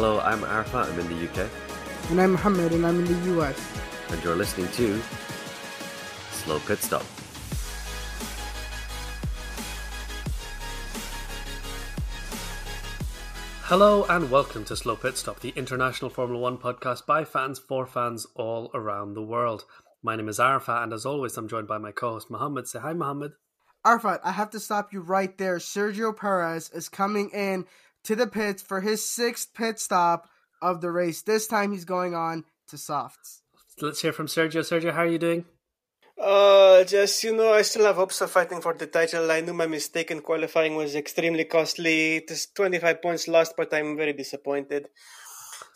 Hello, I'm Arfa, I'm in the UK, And I'm Muhammad, and I'm in the US. and you're listening to Slow Pit Stop. Hello and welcome to Slow Pit Stop, the international Formula One podcast by fans for fans all around the world. My name is Arafat, and as always, I'm joined by my co-host Mohammed. Say hi, Mohammed. Arfat, I have to stop you right there. Sergio Perez is coming in to the pits for his sixth pit stop of the race. This time he's going on to softs. Let's hear from Sergio. Sergio, how are you doing? Uh, just, you know, I still have hopes of fighting for the title. I knew my mistake in qualifying was extremely costly. It is 25 points lost, but I'm very disappointed.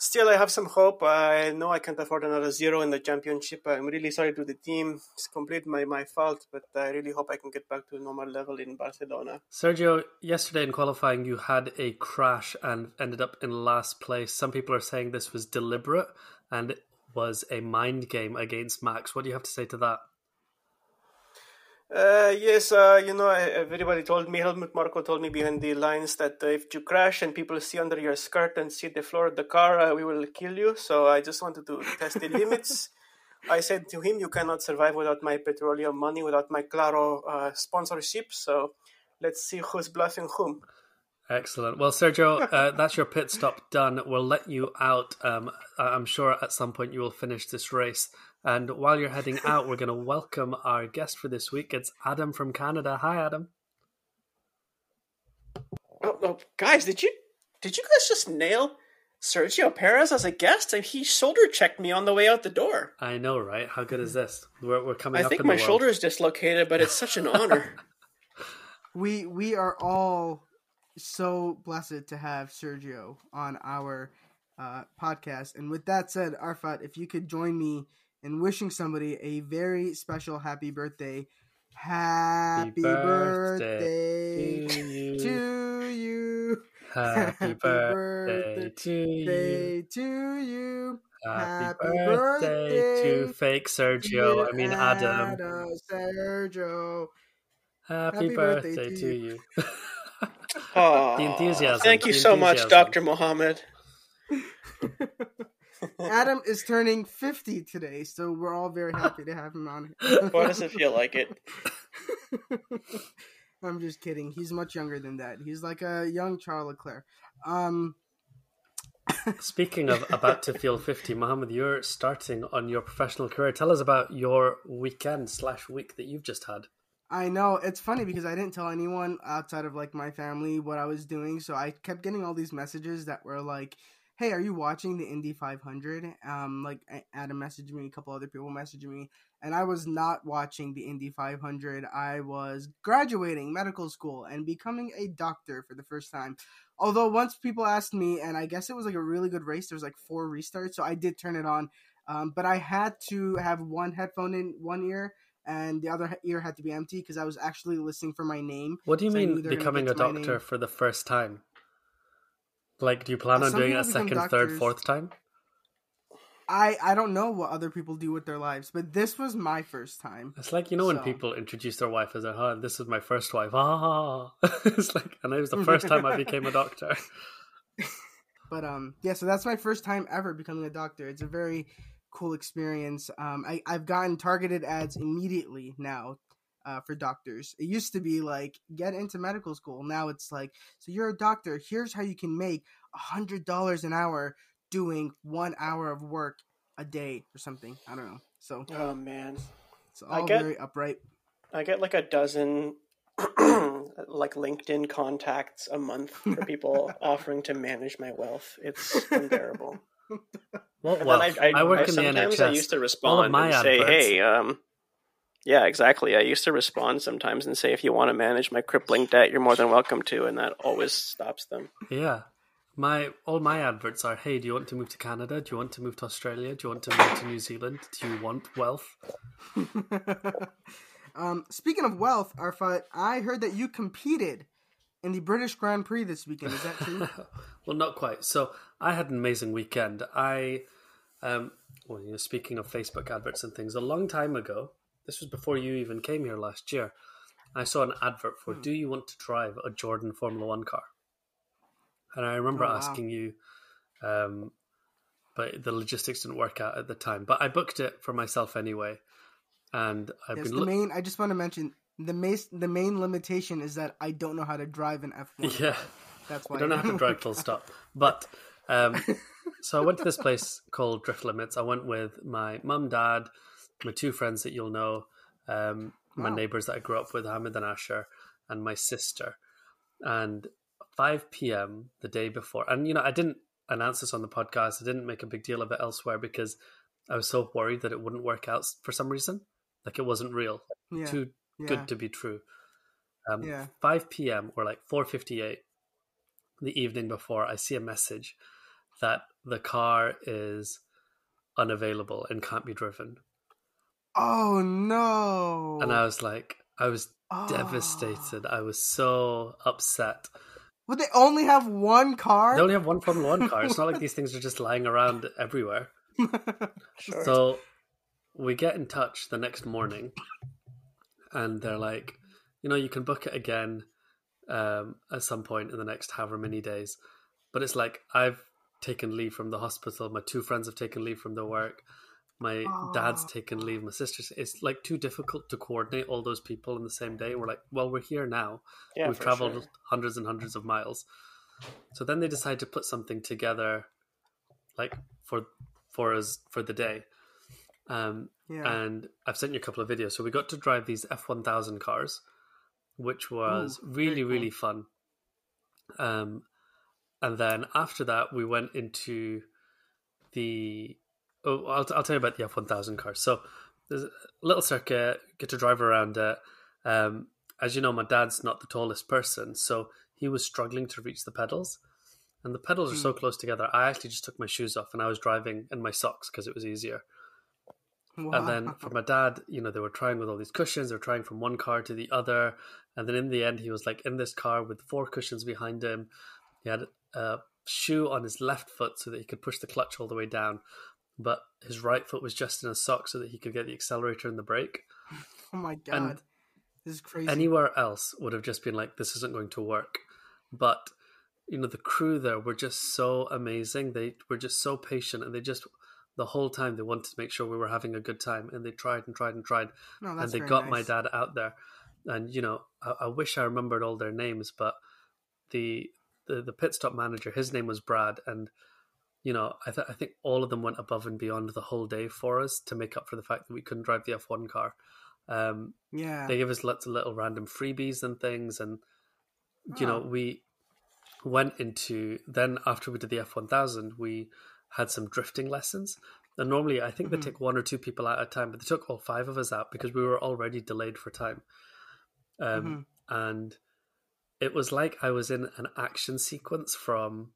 Still, I have some hope. I know I can't afford another zero in the championship. I'm really sorry to the team. It's completely my, my fault, but I really hope I can get back to a normal level in Barcelona. Sergio, yesterday in qualifying, you had a crash and ended up in last place. Some people are saying this was deliberate and it was a mind game against Max. What do you have to say to that? Uh, yes, uh, you know, everybody told me, Helmut Marko told me behind the lines that uh, if you crash and people see under your skirt and see the floor of the car, uh, we will kill you. So I just wanted to test the limits. I said to him, you cannot survive without my petroleum money, without my Claro uh, sponsorship. So let's see who's bluffing whom. Excellent. Well, Sergio, uh, that's your pit stop done. We'll let you out. Um, I'm sure at some point you will finish this race. And while you're heading out, we're going to welcome our guest for this week. It's Adam from Canada. Hi, Adam. Oh, oh, guys, did you did you guys just nail Sergio Perez as a guest? And he shoulder checked me on the way out the door. I know, right? How good is this? We're, we're coming I up think in my the world. shoulder is dislocated, but it's such an honor. We we are all so blessed to have Sergio on our uh, podcast. And with that said, Arfat, if you could join me in wishing somebody a very special happy birthday. Happy, birthday birthday, to you. to you. Happy birthday to you. To you. Happy Happy birthday to fake Sergio. I mean, Adam. Adam, Sergio. Happy, Happy birthday, birthday to to you. Aw, The enthusiasm, Thank you the so much. Dr. Mohammed. Adam is turning 50 today, so we're all very happy to have him on here. Why does it feel like it? I'm just kidding. He's much younger than that. He's like a young Charles Leclerc. Um, Speaking of about to feel 50, Mohammed, you're starting on your professional career. Tell us about your weekend slash week that you've just had. I know it's funny because I didn't tell anyone outside of like my family what I was doing, so I kept getting all these messages that were like, "Hey, are you watching the Indy 500?" Um, like Adam messaged me, a couple other people messaged me, and I was not watching the Indy 500. I was graduating medical school and becoming a doctor for the first time. Although once people asked me, and I guess it was like a really good race. There was like four restarts, so I did turn it on. Um, but I had to have one headphone in one ear and the other ear had to be empty because I was actually listening for my name. What do you So I knew mean they were gonna becoming a get to my doctor for the first time? Like, do you plan on some doing it a second, third, fourth time? I I don't know what other people do with their lives, but this was my first time. It's like you know when people introduce their wife as a oh, this is my first wife. Ah, it's like, and it was the first time I became a doctor. But um, yeah, so that's my first time ever becoming a doctor. It's a very cool experience. Um, I I've gotten targeted ads immediately now. Uh, for doctors, it used to be like get into medical school. Now it's like, so you're a doctor. Here's how you can make a hundred dollars an hour doing one hour of work a day or something. I don't know. So Oh man, it's I all get- very upright. I get like a dozen like LinkedIn contacts a month for people offering to manage my wealth. It's unbearable. What And well, then I, I, work I, in the NHS. I used to respond my and say, adverts- "Hey, um, yeah, exactly." I used to respond sometimes and say, "If you want to manage my crippling debt, you're more than welcome to," and that always stops them. Yeah. My all my adverts are, hey, do you want to move to Canada? Do you want to move to Australia? Do you want to move to New Zealand? Do you want wealth? um, speaking of wealth, Arfat, I heard that you competed in the British Grand Prix this weekend. Is that true? well, not quite. So I had an amazing weekend. I, um, well, you know, speaking of Facebook adverts and things, a long time ago, this was before you even came here last year. I saw an advert for "Do you want to drive a Jordan Formula One car?" And I remember Oh, wow. asking you, Um, but the logistics didn't work out at the time. But I booked it for myself anyway, and I've Yes, been the look- main. I just want to mention the main. The main limitation is that I don't know how to drive an F one. yeah. that's why I don't know how to drive full stop. But um, so I went to this place called Drift Limits. I went with my mum, dad, my two friends that you'll know, um, my Wow. neighbors that I grew up with, Hamid and Asher, and my sister. And 5 p.m. the day before, and you know, I didn't announce this on the podcast. I didn't make a big deal of it elsewhere because I was so worried that it wouldn't work out for some reason. Like it wasn't real, Yeah, too yeah, good to be true. Um, Yeah. 5 p.m. or like 4:58 the evening before, I see a message that the car is unavailable and can't be driven, Oh no! and I was like, I was Oh. devastated. I was so upset. Would they only have one car. They only have one Formula One car. It's not like these things are just lying around everywhere. Sure. So we get in touch the next morning, and they're like, you know, you can book it again um, at some point in the next however many days. But it's like I've taken leave from the hospital. My two friends have taken leave from their work. My dad's Oh. taken leave. My sister's. It's like too difficult to coordinate all those people in the same day. We're like, well, we're here now. yeah, We've traveled sure. hundreds and hundreds of miles. So then they decide to put something together, like for for us for the day. Um, yeah. and I've sent you a couple of videos. So we got to drive these F one thousand cars, which was Ooh, really cool. really fun. Um, and then after that, we went into the. Oh, I'll, I'll tell you about the F one thousand cars. So there's a little circuit, get to drive around it. Um, as you know, my dad's not the tallest person, so he was struggling to reach the pedals. And the pedals are Hmm. so close together. I actually just took my shoes off and I was driving in my socks because it was easier. And then for my dad, you know, they were trying with all these cushions. They were trying from one car to the other. And then in the end, he was like in this car with four cushions behind him. He had a shoe on his left foot so that he could push the clutch all the way down. But his right foot was just in a sock so that he could get the accelerator and the brake. oh my god, this is crazy. Anywhere else would have just been like, this isn't going to work. But, you know, the crew there were just so amazing. They were just so patient and they just, the whole time, they wanted to make sure we were having a good time. And they tried and tried and tried. no, and they got my dad out there. And, you know, I, I wish I remembered all their names, but the, the, the pit stop manager, his name was Brad. And, you know, I, th- I think all of them went above and beyond the whole day for us to make up for the fact that we couldn't drive the F1 car. Um, Yeah, they gave us lots of little random freebies and things and you know Oh. we went into then after we did the f1000 we had some drifting lessons and normally i think Mhm. they take one or two people at a time but they took all five of us out because we were already delayed for time um, and it was like i was in an action sequence from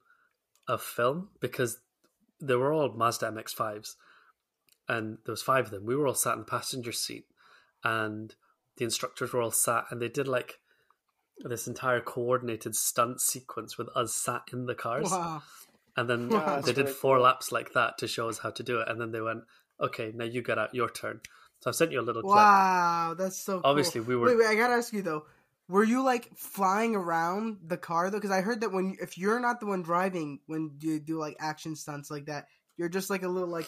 a film because they were all mazda mx5s and there was five of them we were all sat in the passenger seat and the instructors were all sat and they did like this entire coordinated stunt sequence with us sat in the cars wow. and then Wow, they did really four cool. laps like that to show us how to do it and then they went okay now you get out your turn so i've sent you a little clip Wow, that's so. Cool. Obviously, we were- Wait, wait. I gotta ask you though. Were you like flying around the car though? Because I heard that when if you're not the one driving when you do like action stunts like that, you're just like a little like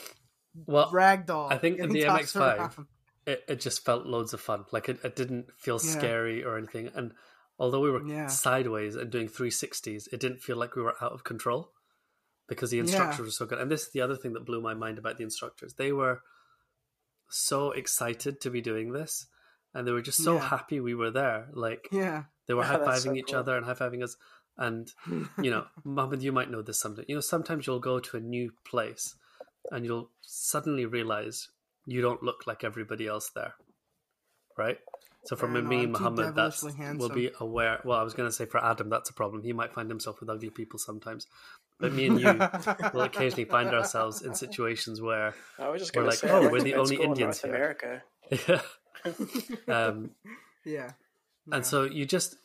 well rag doll. I think in the MX-5, it, it just felt loads of fun like it, it didn't feel Yeah. scary or anything and although we were Yeah. sideways and doing 360s it didn't feel like we were out of control because the Yeah. instructors were so good and this is the other thing that blew my mind about the instructors they were so excited to be doing this and they were just so Yeah. happy we were there like Yeah. they were Yeah, high-fiving so each cool. other and high-fiving us and you know Mohammed you might know this someday you know sometimes you'll go to a new place and you'll suddenly realize you don't look like everybody else there right so for Yeah, no, me I'm and too Muhammad that's will be aware well I was going to say for Adam that's a problem he might find himself with ugly people sometimes but me and you will occasionally find ourselves in situations where I was just We're like, say, oh, we're the only school in Indians North here. America. um, yeah. and so you just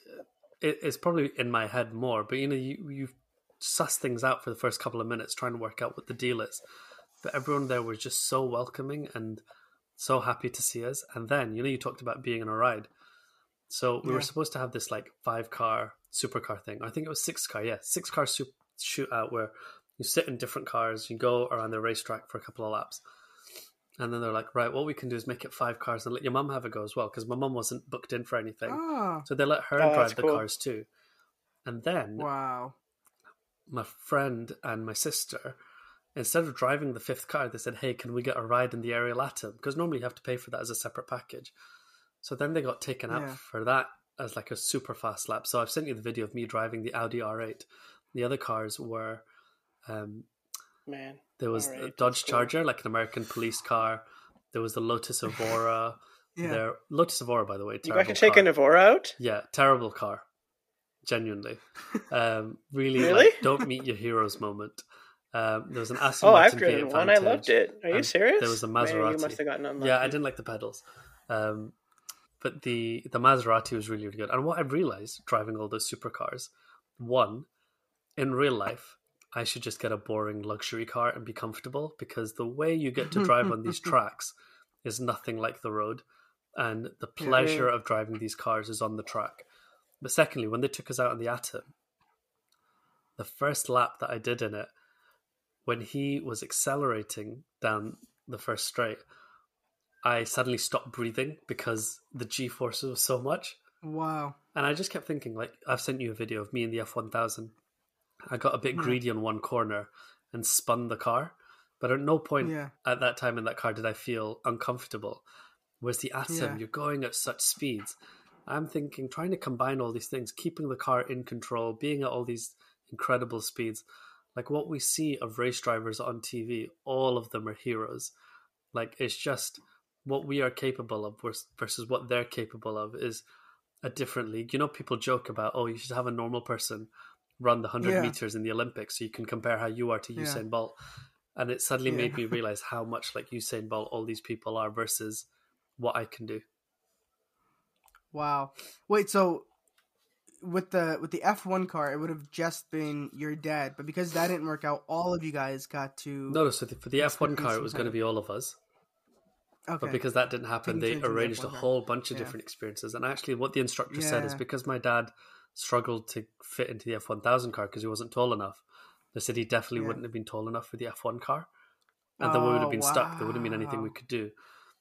it, it's probably in my head more but you know you you suss things out for the first couple of minutes trying to work out what the deal is but everyone there was just so welcoming and so happy to see us and then you know you talked about being in a ride so we Yeah. were supposed to have this like five car supercar thing i think it was six car yeah six car super shootout where You sit in different cars, you go around the racetrack for a couple of laps. And then they're like, right, what we can do is make it five cars and let your mum have a go as well, because my mum wasn't booked in for anything. Ah, So they let her Oh, that's drive the cool. cars too. And then wow. my friend and my sister, instead of driving the fifth car, they said, "Hey, can we get a ride in the Ariel Atom?" Because normally you have to pay for that as a separate package. So then they got taken out Yeah. for that as like a super fast lap. So I've sent you the video of me driving the Audi R8. The other cars were um, Man. There was a Dodge cool. Charger, like an American police car. There was the Lotus Evora. Yeah. There, Lotus Evora, by the way, You to take an Evora out? Yeah, terrible car. Genuinely. Um, really, Really? like, don't meet your heroes moment. Um, there was an Aston Oh, Martin I've driven one. I loved it. Are you serious? there was a Man, Maserati. you must have gotten unlucky. Yeah, I didn't like the pedals. Um, but the the Maserati was really really good. And what I realized driving all those supercars, one, in real life, I should just get a boring luxury car and be comfortable because the way you get to drive on these tracks is nothing like the road, and the pleasure of driving these cars is on the track. But secondly, when they took us out on the Atom, the first lap that I did in it, when he was accelerating down the first straight, I suddenly stopped breathing because the G force was so much. Wow. And I just kept thinking, like, I've sent you a video of me in the F1000. I got a bit hmm. greedy on one corner and spun the car. But at no point Yeah. at that time in that car did I feel uncomfortable. Whereas the Atom, Yeah. you're going at such speeds. I'm thinking, trying to combine all these things, keeping the car in control, being at all these incredible speeds. Like what we see of race drivers on TV, all of them are heroes. Like it's just what we are capable of versus what they're capable of is a different league. You know, people joke about, oh, you should have a normal person run the 100 Yeah. meters in the Olympics so you can compare how you are to Yeah. Usain Bolt. And it suddenly Yeah. made me realize how much like Usain Bolt all these people are versus what I can do. Wow. Wait, so with the with the F one car, it would have just been your dad, but because that didn't work out, all of you guys got to. No, no, so the, for the F1 car, it was going to be all of us. okay. But because that didn't happen, Taking they in the arranged a F1 whole bunch of Yeah. different experiences. And actually, what the instructor said is because my dad struggled to fit into the F1000 car because he wasn't tall enough, they said he definitely Yeah. wouldn't have been tall enough for the F1 car. And then we would Oh, have been stuck. There wouldn't have been anything we could do.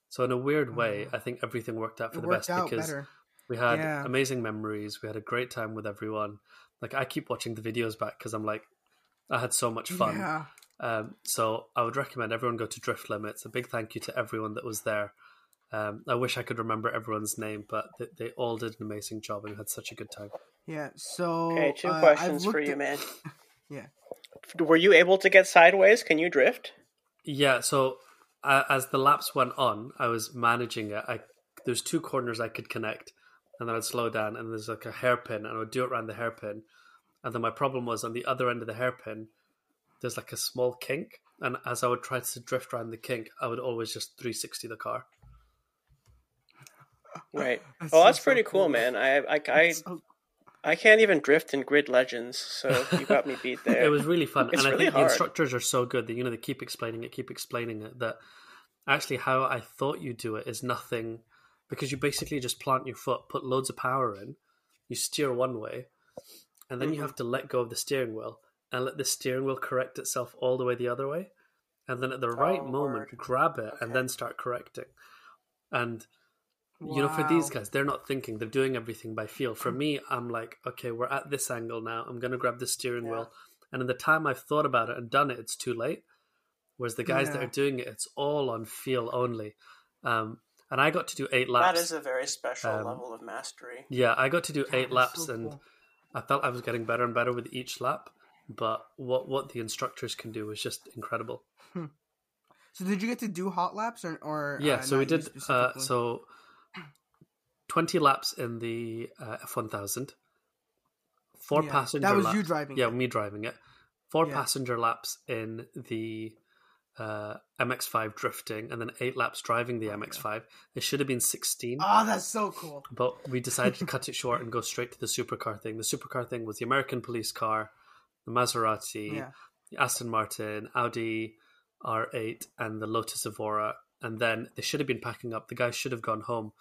So, in a weird way, Oh. I think everything worked out for it the best because better. we had Yeah. amazing memories. We had a great time with everyone. Like, I keep watching the videos back because I'm like, I had so much fun. Yeah. Um, so I would recommend everyone go to Drift Limits. A big thank you to everyone that was there. Um, I wish I could remember everyone's name, but they, they all did an amazing job and had such a good time. Yeah. So Okay, two uh, I've questions for you, at- man. Yeah. Were you able to get sideways? Can you drift? Yeah, so uh, as the laps went on, I was managing it. I there's two corners I could connect, and then I'd slow down, and there's like a hairpin, and I would do it around the hairpin. And then my problem was on the other end of the hairpin, there's like a small kink, and as I would try to drift around the kink, I would always just 360 the car. Right. That's well, that's so pretty cool, cool. man. I I I, So- I can't even drift in Grid Legends, so you got me beat there. it was really fun It's and i really think hard. the instructors are so good that you know they keep explaining it keep explaining it that actually how i thought you do it is nothing because you basically just plant your foot put loads of power in you steer one way and then you Mm-hmm. have to let go of the steering wheel and let the steering wheel correct itself all the way the other way and then at the right Oh, moment word. grab it and then start correcting and you know for these guys they're not thinking they're doing everything by feel. For me i'm like okay we're at this angle now. I'm going to grab the steering Yeah. wheel. And in the time i've thought about it and done it it's too late. Whereas the guys that are doing it it's all on feel only. Um, and i got to do eight laps That is a very special Um, level of mastery. yeah i got to do eight laps so and i felt i was getting better and better with each lap but what what the instructors can do is just incredible. So did you get to do hot laps or or yeah uh, so we did uh, so 20 laps in the uh, f1000 four Yeah, passenger that was laps. you driving yeah it. me driving it four Yeah. passenger laps in the uh, mx5 drifting and then eight laps driving the mx5 it should have been 16 Oh, that's so cool. but we decided to cut it short and go straight to the supercar thing the supercar thing was the american police car the maserati Yeah. the Aston Martin, Audi R8, and the Lotus Evora. And then they should have been packing up. The guys should have gone home,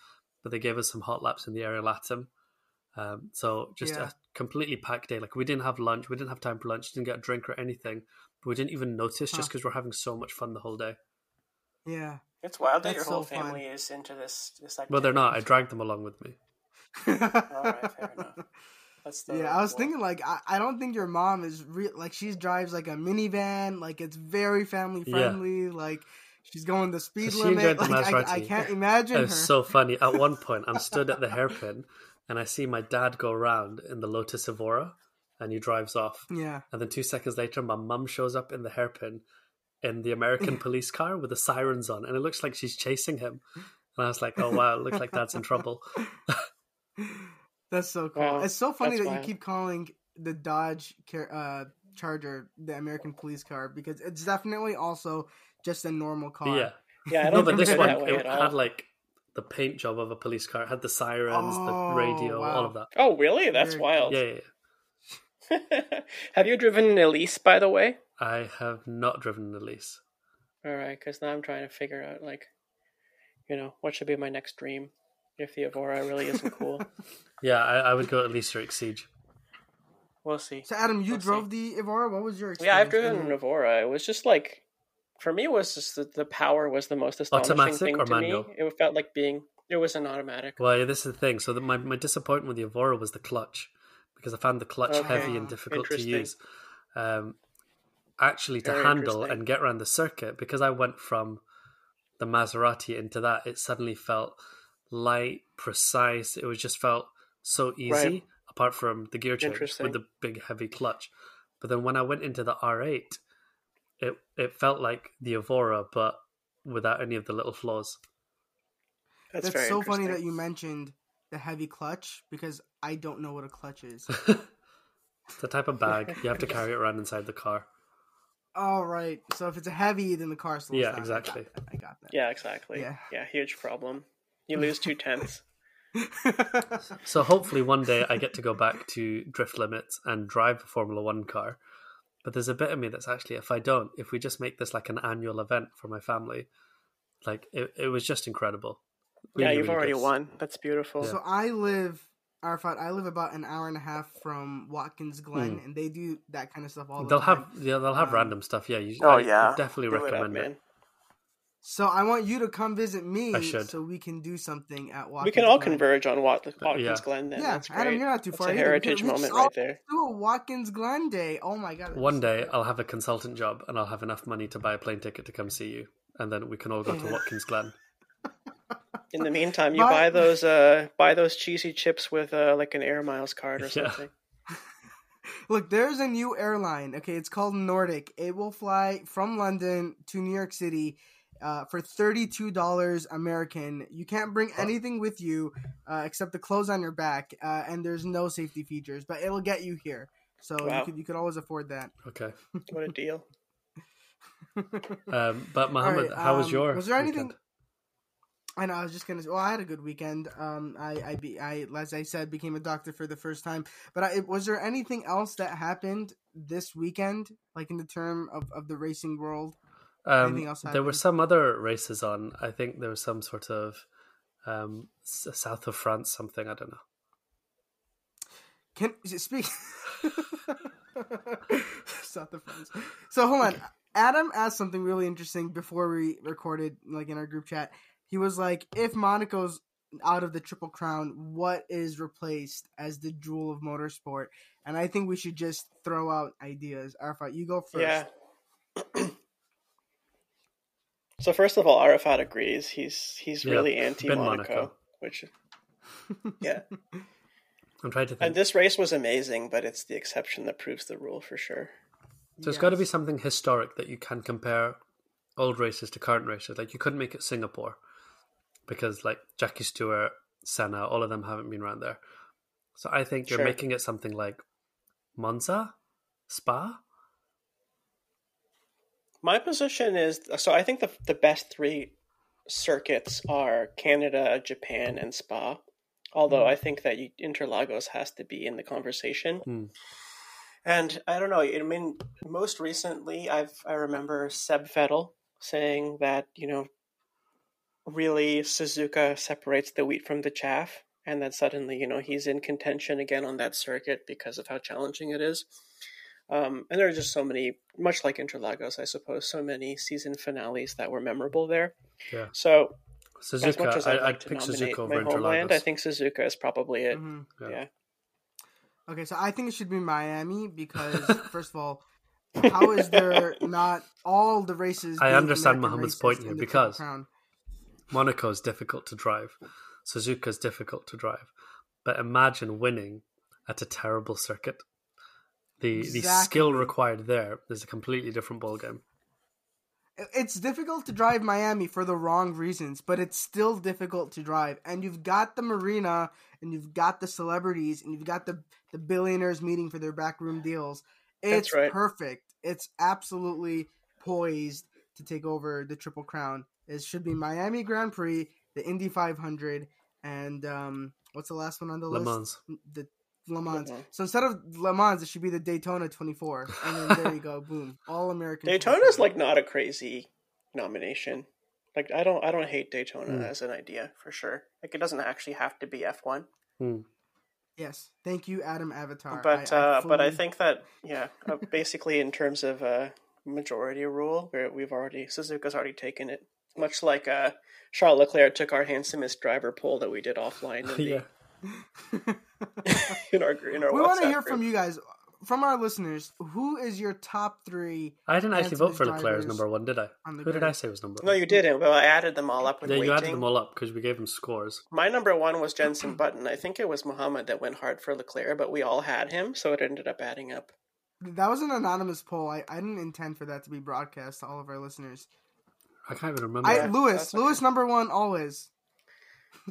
but they gave us some hot laps in the Ariel Atom. Um, so just Yeah. a completely packed day. Like we didn't have lunch, we didn't have time for lunch, didn't get a drink or anything. But we didn't even notice just because we're having so much fun the whole day. Yeah. It's wild that That's your so whole fun. family is into this. this Well, they're not. I dragged them along with me. All right, fair enough. That's the Yeah, I was well, thinking like I, I don't think your mom is real like she drives like a minivan, like it's very family Yeah. friendly, like she's going the speed she limit. the Like I, I can't imagine It her. was so funny. At one point, I'm stood at the hairpin and I see my dad go around in the Lotus Evora and he drives off. yeah. And then two seconds later, my mum shows up in the hairpin in the American police car with the sirens on, and it looks like she's chasing him. And I was like, "Oh wow, it looks like Dad's in trouble." That's so cool. Wow, it's so funny that wild. you keep calling the Dodge car- uh, Charger the American police car because it's definitely also just a normal car. yeah, Yeah, I no, don't but this one it had like the paint job of a police car. It had the sirens, Oh, the radio, wow. all of that. oh, really? That's Very wild. Yeah, yeah, yeah. Have you driven an Elise, by the way? I have not driven an Elise. All right, because now I'm trying to figure out, like, you know, what should be my next dream if the Evora really isn't cool. Yeah, I, I would go Elise or Exige. we'll see. So Adam, you Let's drove the Evora. What was your Yeah, I've experience? driven an Evora. It was just like, for me, it was just the, the power was the most astonishing Automatic thing or to manual? me. It felt like being. It was an automatic. Well, yeah, this is the thing. So the, my my disappointment with the Evora was the clutch because I found the clutch Okay. heavy and difficult to use. Um, actually, to Very handle and get around the circuit because I went from the Maserati into that, it suddenly felt light, precise. It was just felt so easy. Right. Apart from the gear change with the big heavy clutch, but then when I went into the R8, it it felt like the Evora, but without any of the little flaws. That's, That's very so funny that you mentioned the heavy clutch because I don't know what a clutch is. It's a type of bag. You have to carry it around inside the car. All right. So if it's a heavy, then the car slows Yeah, down. exactly. I got that. I got that. Yeah, exactly. Yeah. Yeah. huge problem. You lose two tenths. So hopefully one day I get to go back to drift limits and drive a Formula One car. But there's a bit of me that's actually, if I don't, if we just make this like an annual event for my family, like it, it was just incredible. yeah, you've really already good. won. That's beautiful. So I live, Arafat, I live about an hour and a half from Watkins Glen, and they do that kind of stuff all the Hmm. They'll time. have yeah, they'll have Um, random stuff. Yeah, you, oh I yeah, definitely Do it up, recommend it. Man. So I want you to come visit me, I should. so we can do something at Watkins. We can all Glen. converge on Wat- Watkins yeah. Glen. Then Yeah, that's. Adam, you're not too That's far. a either. We heritage moment right there. Do a Watkins Glen day. Oh my god! One day good. I'll have a consultant job and I'll have enough money to buy a plane ticket to come see you, and then we can all go to Watkins Glen. In the meantime, you But- buy those uh buy those cheesy chips with uh like an Air Miles card or Yeah. something. Look, there's a new airline. Okay, it's called Nordic. It will fly from London to New York City uh, for thirty-two dollars American. You can't bring anything with you uh, except the clothes on your back, uh, and there's no safety features. But it'll get you here, so Wow. you could you could always afford that. Okay. What a deal! Um, but Mohammed, Alright, how was um, your? Was there anything? weekend? I know. I was just gonna. say, Well, I had a good weekend. Um, I, I, be, I, as I said, became a doctor for the first time. But I, was there anything else that happened this weekend, like in the term of, of the racing world? Anything Um, else there were some other races on. I think there was some sort of um, south of France something. I don't know. Can is it speak? South of France. So hold on. Adam asked something really interesting before we recorded, like in our group chat. He was like, "If Monaco's out of the Triple Crown, what is replaced as the jewel of motorsport?" And I think we should just throw out ideas. Arafat, you go first. Yeah. so first of all, Arafat agrees. He's he's Yeah, really anti Monaco, Monaco. which yeah. I'm trying to think. And this race was amazing, but it's the exception that proves the rule for sure. So it's got to be something historic that you can compare old races to current races. Like you couldn't make it Singapore because like Jackie Stewart, Senna, all of them haven't been around there. So I think you're Sure. making it something like Monza, Spa. My position is so I think the the best three circuits are Canada, Japan, and Spa. Although I think that Interlagos has to be in the conversation. Hmm. And I don't know. I mean, most recently, I've I remember Seb Vettel saying that you know, really Suzuka separates the wheat from the chaff. and then suddenly, you know, he's in contention again on that circuit because of how challenging it is. Um, and there are just so many, much like Interlagos, I suppose, so many season finales that were memorable there. Yeah. So Suzuka, as much as I'd I, like would to pick nominate Suzuka over my homeland, I think Suzuka is probably it. Mhm. Yeah. Yeah. Okay, so I think it should be Miami because first of all, how is there not all the races? I understand American Mohammed's point here, because- Monaco is difficult to drive. Suzuka is difficult to drive. But imagine winning at a terrible circuit. The the skill Exactly. required there is a completely different ballgame. it's difficult to drive Miami for the wrong reasons, but it's still difficult to drive. And you've got the marina, and you've got the celebrities, and you've got the the billionaires meeting for their backroom deals. It's That's right. perfect. It's absolutely poised to take over the Triple Crown. It should be Miami Grand Prix, the Indy 500, and um, what's the last one on the Le list? Mans. The Le Mans. Mhm. So instead of Le Mans, it should be the Daytona 24, and then there you go, boom, all American. Daytona's like not a crazy nomination. Like I don't I don't hate Daytona Hmm. as an idea for sure. Like it doesn't actually have to be F one. Yes, thank you, Adam Avatar. But I- I uh, but I think that yeah, uh, basically in terms of uh, majority rule, where we've already Suzuka's already taken it. Much like uh, Charles Leclerc took our handsomest driver poll that we did offline in, the, yeah. in our in our we want to hear group. from you guys, from our listeners. Who is your top three I didn't actually vote for Handsomest Leclerc as number one, did I? Who did? I say was number one? No, you didn't. Well, I added them all up with Yeah, weighting. you added them all up because we gave them scores. My number one was Jensen Button. I think it was Muhammad that went hard for Leclerc, but we all had him, so it ended up adding up. That was an anonymous poll. I, I didn't intend for that to be broadcast to all of our listeners. I can't even remember. I Yeah, Lewis, okay. Lewis number one always.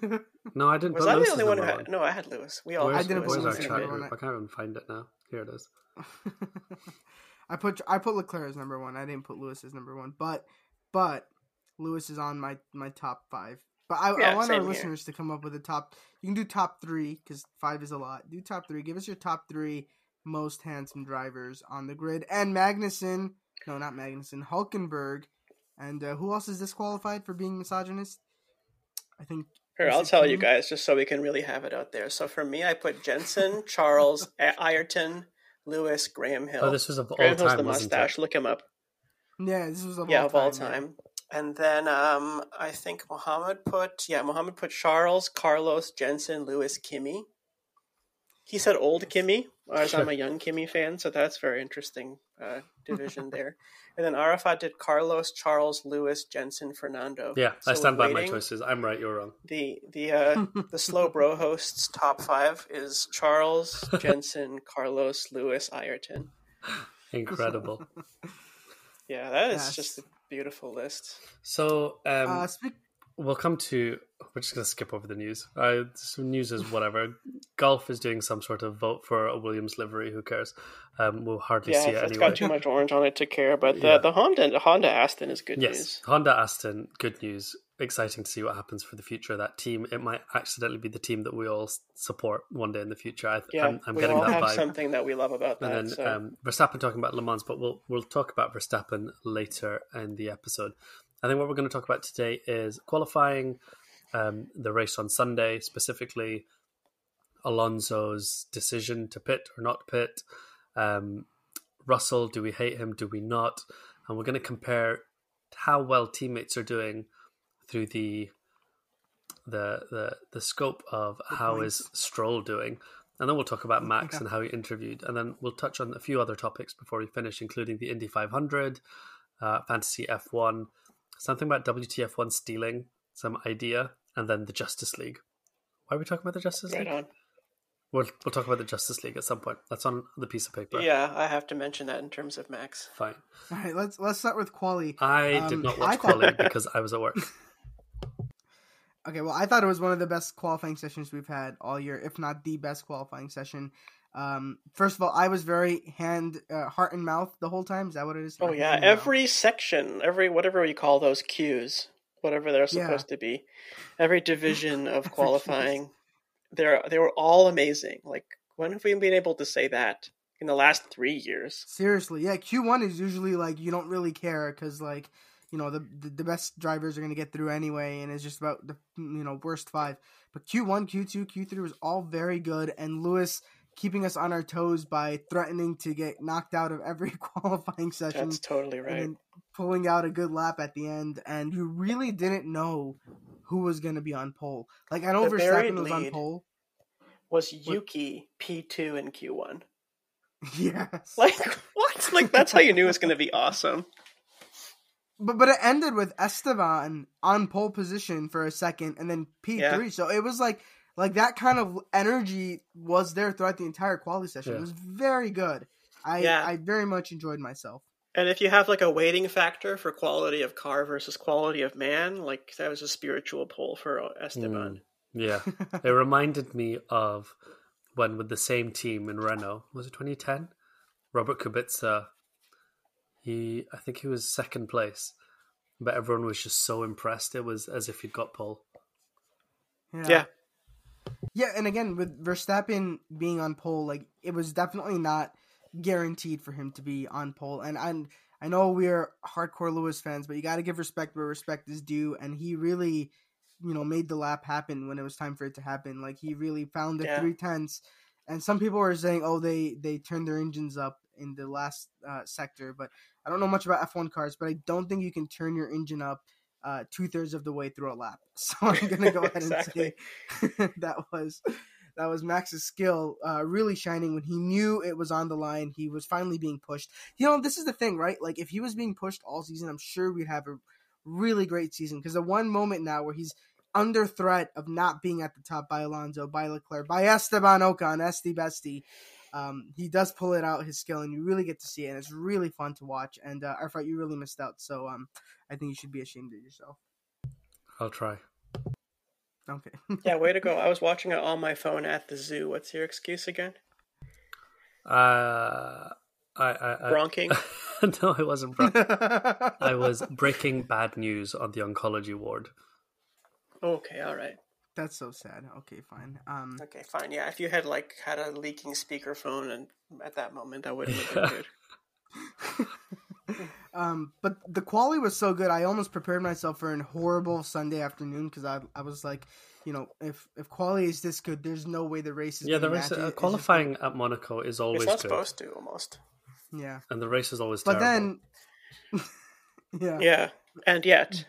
no, I didn't Was put I Lewis the only one who had? No, I had Lewis. We all Where's, I had didn't Lewis. put where's Lewis our as chat group? one. I can't even find it now. Here it is. I put I put Leclerc as number one. I didn't put Lewis as number one, but but Lewis is on my my top five. But I, I want our here. listeners to come up with a top. You can do top three because five is a lot. Do top three. Give us your top three most handsome drivers on the grid. And Magnussen, no, not Magnussen, Hulkenberg, and uh, who else is disqualified for being misogynist? I think Here, Is I'll tell you guys just so we can really have it out there. So for me, I put Jensen, Charles, A- Ayrton, Lewis, Graham Hill. Oh, this was of all Graham Hill's time, the mustache. Look him up. yeah, this was of yeah, all of all time, yeah. And then um, I think Mohammed put yeah, Mohammed put Charles, Carlos, Jensen, Lewis, Kimi. He said old Kimi, whereas I'm a young Kimi fan, so that's very interesting uh, division there. And then Arafat did Carlos, Charles, Lewis, Jensen, Fernando. Yeah, I stand by my choices. I'm right, you're wrong. The the uh, the slow bro hosts top five is Charles, Jensen, Carlos, Lewis, Ayrton. Incredible. Yeah, that is Yes. just a beautiful list. so, um, Uh, speak, we'll come to. We're just going to skip over the news. Uh, some news is whatever. Gulf is doing some sort of vote for a Williams livery. Who cares? Um, we'll hardly Yeah, see it it's anyway. It's got too much orange on it to care, but the, Yeah. the Honda the Honda Aston is good Yes, news. Honda Aston, good news. Exciting to see what happens for the future of that team. It might accidentally be the team that we all support one day in the future. I, Yeah, I'm, I'm we getting all that have vibe. something that we love about that. And then so. um, Verstappen talking about Le Mans, but we'll we'll talk about Verstappen later in the episode. I think what we're going to talk about today is qualifying, um, the race on Sunday, specifically Alonso's decision to pit or not pit. Um, Russell, do we hate him? Do we not? And we're going to compare how well teammates are doing through the the the the scope of The how points. is Stroll doing, and then we'll talk about Max Yeah. and how he interviewed, and then we'll touch on a few other topics before we finish, including the Indy 500, uh, Fantasy F1, something about WTF1 stealing some idea, and then the Justice League. Why are we talking about the Justice right League? on. We'll we'll talk about the Justice League at some point. That's on the piece of paper. Yeah, I have to mention that in terms of Max. Fine. all right, let's let's start with quali. I did Um, not I watch thought- quality because I was at work. Okay, well, I thought it was one of the best qualifying sessions we've had all year, if not the best qualifying session. Um, first of all, I was very hand, uh, heart and mouth the whole time. Is that what it is? Oh yeah, and mouth? every section, every whatever you call those cues, whatever they're Yeah. supposed to be, every division of qualifying, they're they were all amazing. Like when have we been able to say that in the last three years? Seriously, yeah. Q one is usually like you don't really care because like you know the, the the best drivers are gonna get through anyway, and it's just about the you know worst five. But Q1, Q2, Q3 was all very good, and Lewis keeping us on our toes by threatening to get knocked out of every qualifying session. That's totally right. pulling out a good lap at the end, and you really didn't know who was going to be on pole. Like I know The Verstappen was on pole. Was Yuki P2 in Q1? Yes, Like what? Like that's how you knew it was going to be awesome. but but it ended with Esteban on pole position for a second, and then P three. So it was like like that kind of energy was there throughout the entire quality session. Yeah. It was very good. I Yeah. I very much enjoyed myself. And if you have like a weighting factor for quality of car versus quality of man, like that was a spiritual pull for uh, Esteban. Mm, yeah, it reminded me of when with the same team in Renault was it 2010? Robert Kubica. He, I think he was second place, but everyone was just so impressed. It was as if he'd got pole. Yeah. Yeah, and again with Verstappen being on pole, like it was definitely not guaranteed for him to be on pole. And I I know we're hardcore Lewis fans, but you got to give respect where respect is due. And he really, you know, made the lap happen when it was time for it to happen. Like he really found the Yeah. three tenths. And some people were saying, oh, they they turned their engines up in the last uh, sector, but I don't know much about F1 cars, but I don't think you can turn your engine up uh, two thirds of the way through a lap. So I'm gonna go ahead Exactly. and say that was that was Max's skill uh, really shining when he knew it was on the line. He was finally being pushed. You know, this is the thing, right? Like if he was being pushed all season, I'm sure we'd have a really great season. Because the one moment now where he's under threat of not being at the top by Alonso, by Leclerc, by Esteban Ocon, Esty Bestie. Um, he does pull it out his skill, and you really get to see it. And it's really fun to watch. And uh, Arfat, you really missed out. So um, I think you should be ashamed of yourself. I'll try. Okay. Yeah, way to go. I was watching it on my phone at the zoo. What's your excuse again? Uh, I, I, I Bronking? no, it wasn't. Bron- I was breaking bad news on the oncology ward. Okay, all right. That's so sad. Okay, fine. Um, Okay, fine. Yeah, if you had like had a leaking speakerphone and at that moment that wouldn't have been good. um, but the quality was so good. I almost prepared myself for a horrible Sunday afternoon because I, I was like, you know, if if quality is this good, there's no way the race is. Yeah, the race match uh, It's just qualifying at Monaco is always it's not good, supposed to almost. yeah, and the race is always but terrible. then, yeah. Yeah. And yet,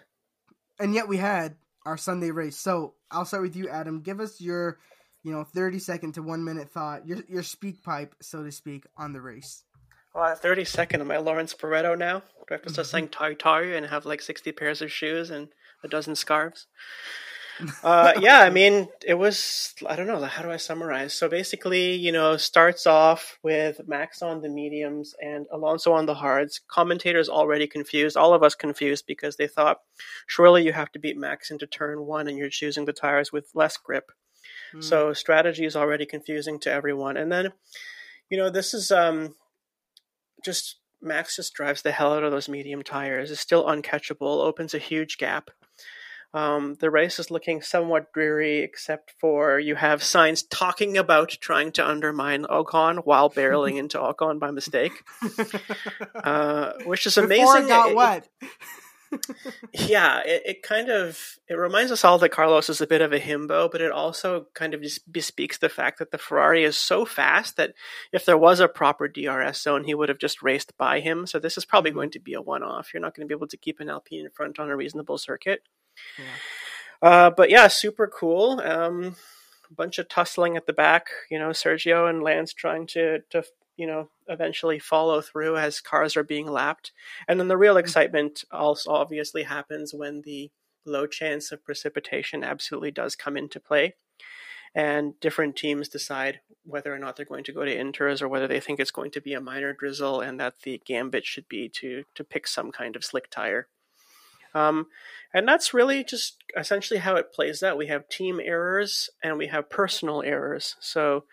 and yet we had our Sunday race. So I'll start with you, Adam. Give us your, you know, thirty second to one minute thought, your your speak pipe, so to speak, on the race. well, at 30 second, am I Lawrence Barretto now? Do I have to start mm-hmm. saying tar tar and have like 60 pairs of shoes and a dozen scarves? Uh, yeah, I mean, it was, I don't know, how do I summarize? So basically, you know, starts off with Max on the mediums and Alonso on the hards. Commentators already confused, all of us confused because they thought, surely you have to beat Max into turn one and you're choosing the tires with less grip. Mm. So strategy is already confusing to everyone. And then, you know, this is um just Max just drives the hell out of those medium tires. Is still uncatchable. Opens a huge gap. Um, the race is looking somewhat dreary, except for you have Sainz talking about trying to undermine Ocon while barreling into Ocon by mistake, uh, which is amazing. Before it got It- wet. yeah, it, it kind of it reminds us all that Carlos is a bit of a himbo, but it also kind of just bespeaks the fact that the Ferrari is so fast that if there was a proper DRS zone, he would have just raced by him. So this is probably Mhm. going to be a one-off. You're not going to be able to keep an Alpine in front on a reasonable circuit. Yeah. Uh, but yeah, super cool. Um, a bunch of tussling at the back. You know, Sergio and Lance trying to to you know eventually follow through as cars are being lapped, and then the real excitement also obviously happens when the low chance of precipitation absolutely does come into play. And different teams decide whether or not they're going to go to inters or whether they think it's going to be a minor drizzle and that the gambit should be to to pick some kind of slick tire. Um, and that's really just essentially how it plays out. We have team errors and we have personal errors. So,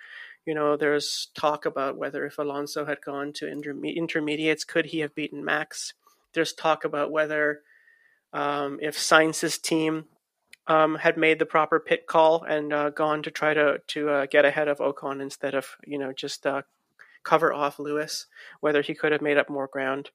you know, there's talk about whether if Alonso had gone to interme- intermediates, could he have beaten Max? There's talk about whether um, if Sainz's team um, had made the proper pit call and uh, gone to try to to uh, get ahead of Ocon instead of you know just uh, cover off Lewis, whether he could have made up more ground.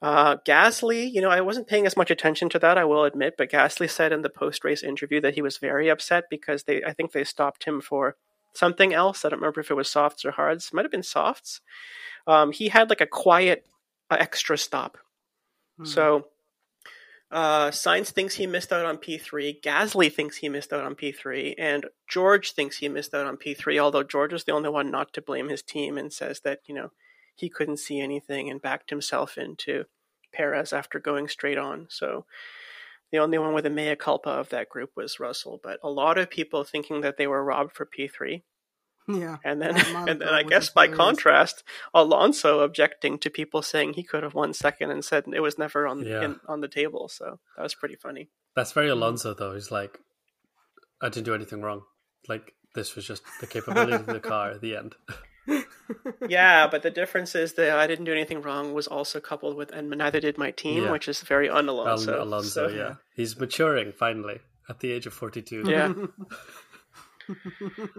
Uh, Gasly, you know, I wasn't paying as much attention to that, I will admit, but Gasly said in the post race interview that he was very upset because they, I think they stopped him for something else. I don't remember if it was softs or hards. It might have been softs. Um, he had like a quiet uh, extra stop. Hmm. So uh, Sainz thinks he missed out on P3. Gasly thinks he missed out on P3. And George thinks he missed out on P3, although George is the only one not to blame his team and says that, you know, he couldn't see anything and backed himself into Perez after going straight on. So the only one with a mea culpa of that group was Russell. But a lot of people thinking that they were robbed for P3. Yeah. And then, and then I guess by contrast, Alonso objecting to people saying he could have won second and said it was never on yeah. in, on the table. So that was pretty funny. That's very Alonso, though. He's like, I didn't do anything wrong. Like this was just the capability of the car at the end. yeah, but the difference is that I didn't do anything wrong was also coupled with, and neither did my team, yeah. which is very un Alonso. Alonso, so. yeah, he's maturing finally at the age of forty-two. Yeah.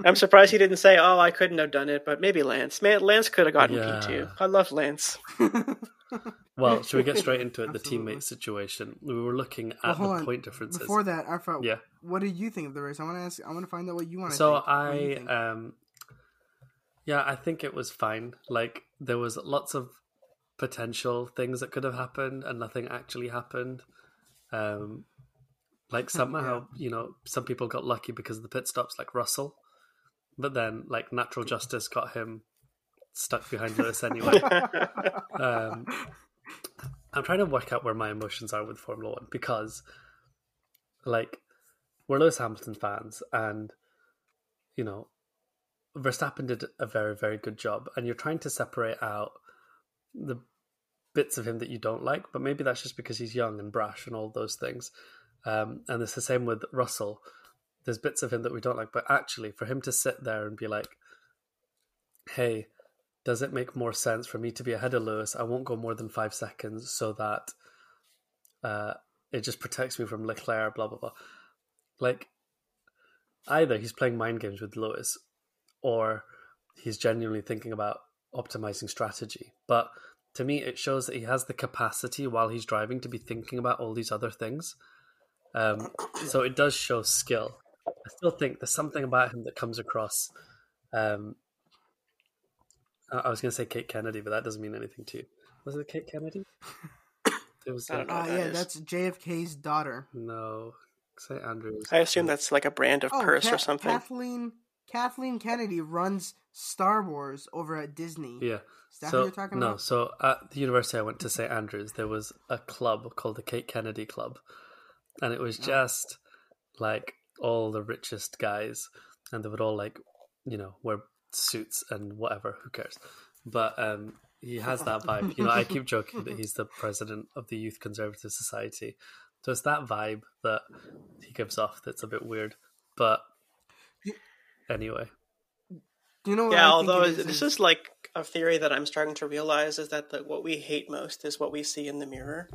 I'm surprised he didn't say, "Oh, I couldn't have done it," but maybe Lance. Man, Lance could have gotten yeah. P2. I love Lance. well, should we get straight into it? The teammate situation. We were looking at well, the on. point differences. Before that, I thought, yeah. What did you think of the race? I want to ask. I want to find out what you want. To So think. I, um, yeah, I think it was fine. Like there was lots of potential things that could have happened, and nothing actually happened. Um, like somehow, yeah. you know, some people got lucky because of the pit stops, like Russell, but then like natural justice got him stuck behind Lewis anyway. um, I'm trying to work out where my emotions are with Formula One because, like, we're Lewis Hamilton fans, and you know, Verstappen did a very, very good job, and you're trying to separate out the bits of him that you don't like, but maybe that's just because he's young and brash and all those things. Um, and it's the same with Russell. There's bits of him that we don't like, but actually, for him to sit there and be like, "Hey, does it make more sense for me to be ahead of Lewis? I won't go more than five seconds, so that uh, it just protects me from Leclerc." Blah blah blah. Like, either he's playing mind games with Lewis, or he's genuinely thinking about optimizing strategy. But to me, it shows that he has the capacity while he's driving to be thinking about all these other things. Um, so it does show skill. I still think there's something about him that comes across. Um, I was going to say Kate Kennedy, but that doesn't mean anything to you. Was it Kate Kennedy? It was. Uh, uh, yeah, that's JFK's daughter. No, St. Andrews. I assume that's like a brand of oh, purse Ka- or something. Kathleen Kathleen Kennedy runs Star Wars over at Disney. Yeah. Is that so, you're talking no, about? so at the university I went to St. Andrews, there was a club called the Kate Kennedy Club and it was just like all the richest guys, and they would all like, you know, wear suits and whatever. Who cares? But um, he has that vibe. You know, I keep joking that he's the president of the Youth Conservative Society. So it's that vibe that he gives off that's a bit weird. But anyway. You know yeah, although is, this is like a theory that I'm starting to realize is that the, what we hate most is what we see in the mirror.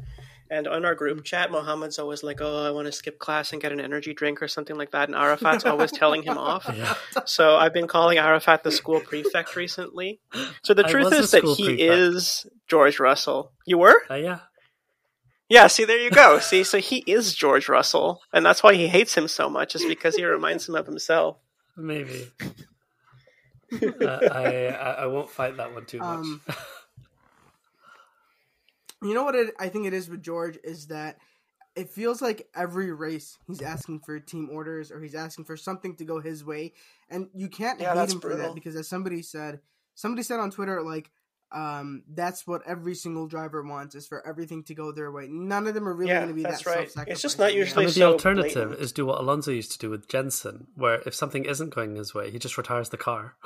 And on our group chat, Mohammed's always like, "Oh, I want to skip class and get an energy drink or something like that," and Arafat's always telling him off. Yeah. So I've been calling Arafat the school prefect recently. So the truth is that he prefect. is George Russell. You were? Uh, yeah. Yeah, see, there you go. see, so he is George Russell, and that's why he hates him so much, is because he reminds him of himself. Maybe. uh, I, I won't fight that one too much. Um, you know what it, I think it is with George is that it feels like every race he's asking for team orders or he's asking for something to go his way, and you can't yeah, hate him brutal. for that because as somebody said, somebody said on Twitter like. Um, that's what every single driver wants is for everything to go their way. None of them are really yeah, going to be that's that right. It's just not usually. I mean, the alternative blatant. is do what Alonso used to do with Jenson, where if something isn't going his way, he just retires the car.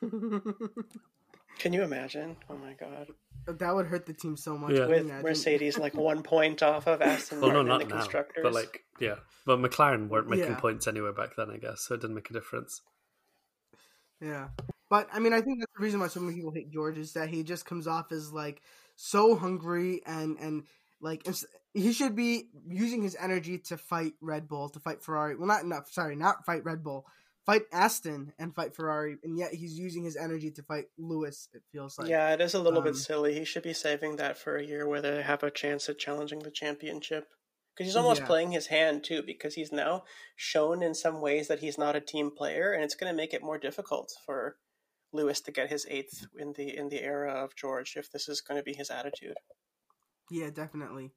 Can you imagine? Oh my god. That would hurt the team so much. Yeah. With Mercedes like one point off of Aston well, Martin no, not the now, constructors. But like, yeah. But McLaren weren't making yeah. points anyway back then, I guess, so it didn't make a difference. Yeah. But I mean I think that's the reason why so many people hate George is that he just comes off as like so hungry and and like he should be using his energy to fight Red Bull, to fight Ferrari. Well, not enough. Sorry, not fight Red Bull, fight Aston and fight Ferrari, and yet he's using his energy to fight Lewis. It feels like yeah, it is a little um, bit silly. He should be saving that for a year where they have a chance at challenging the championship. Because he's almost Yeah. playing his hand too, because he's now shown in some ways that he's not a team player, and it's going to make it more difficult for Lewis to get his eighth in the in the era of George if this is going to be his attitude. Yeah, definitely.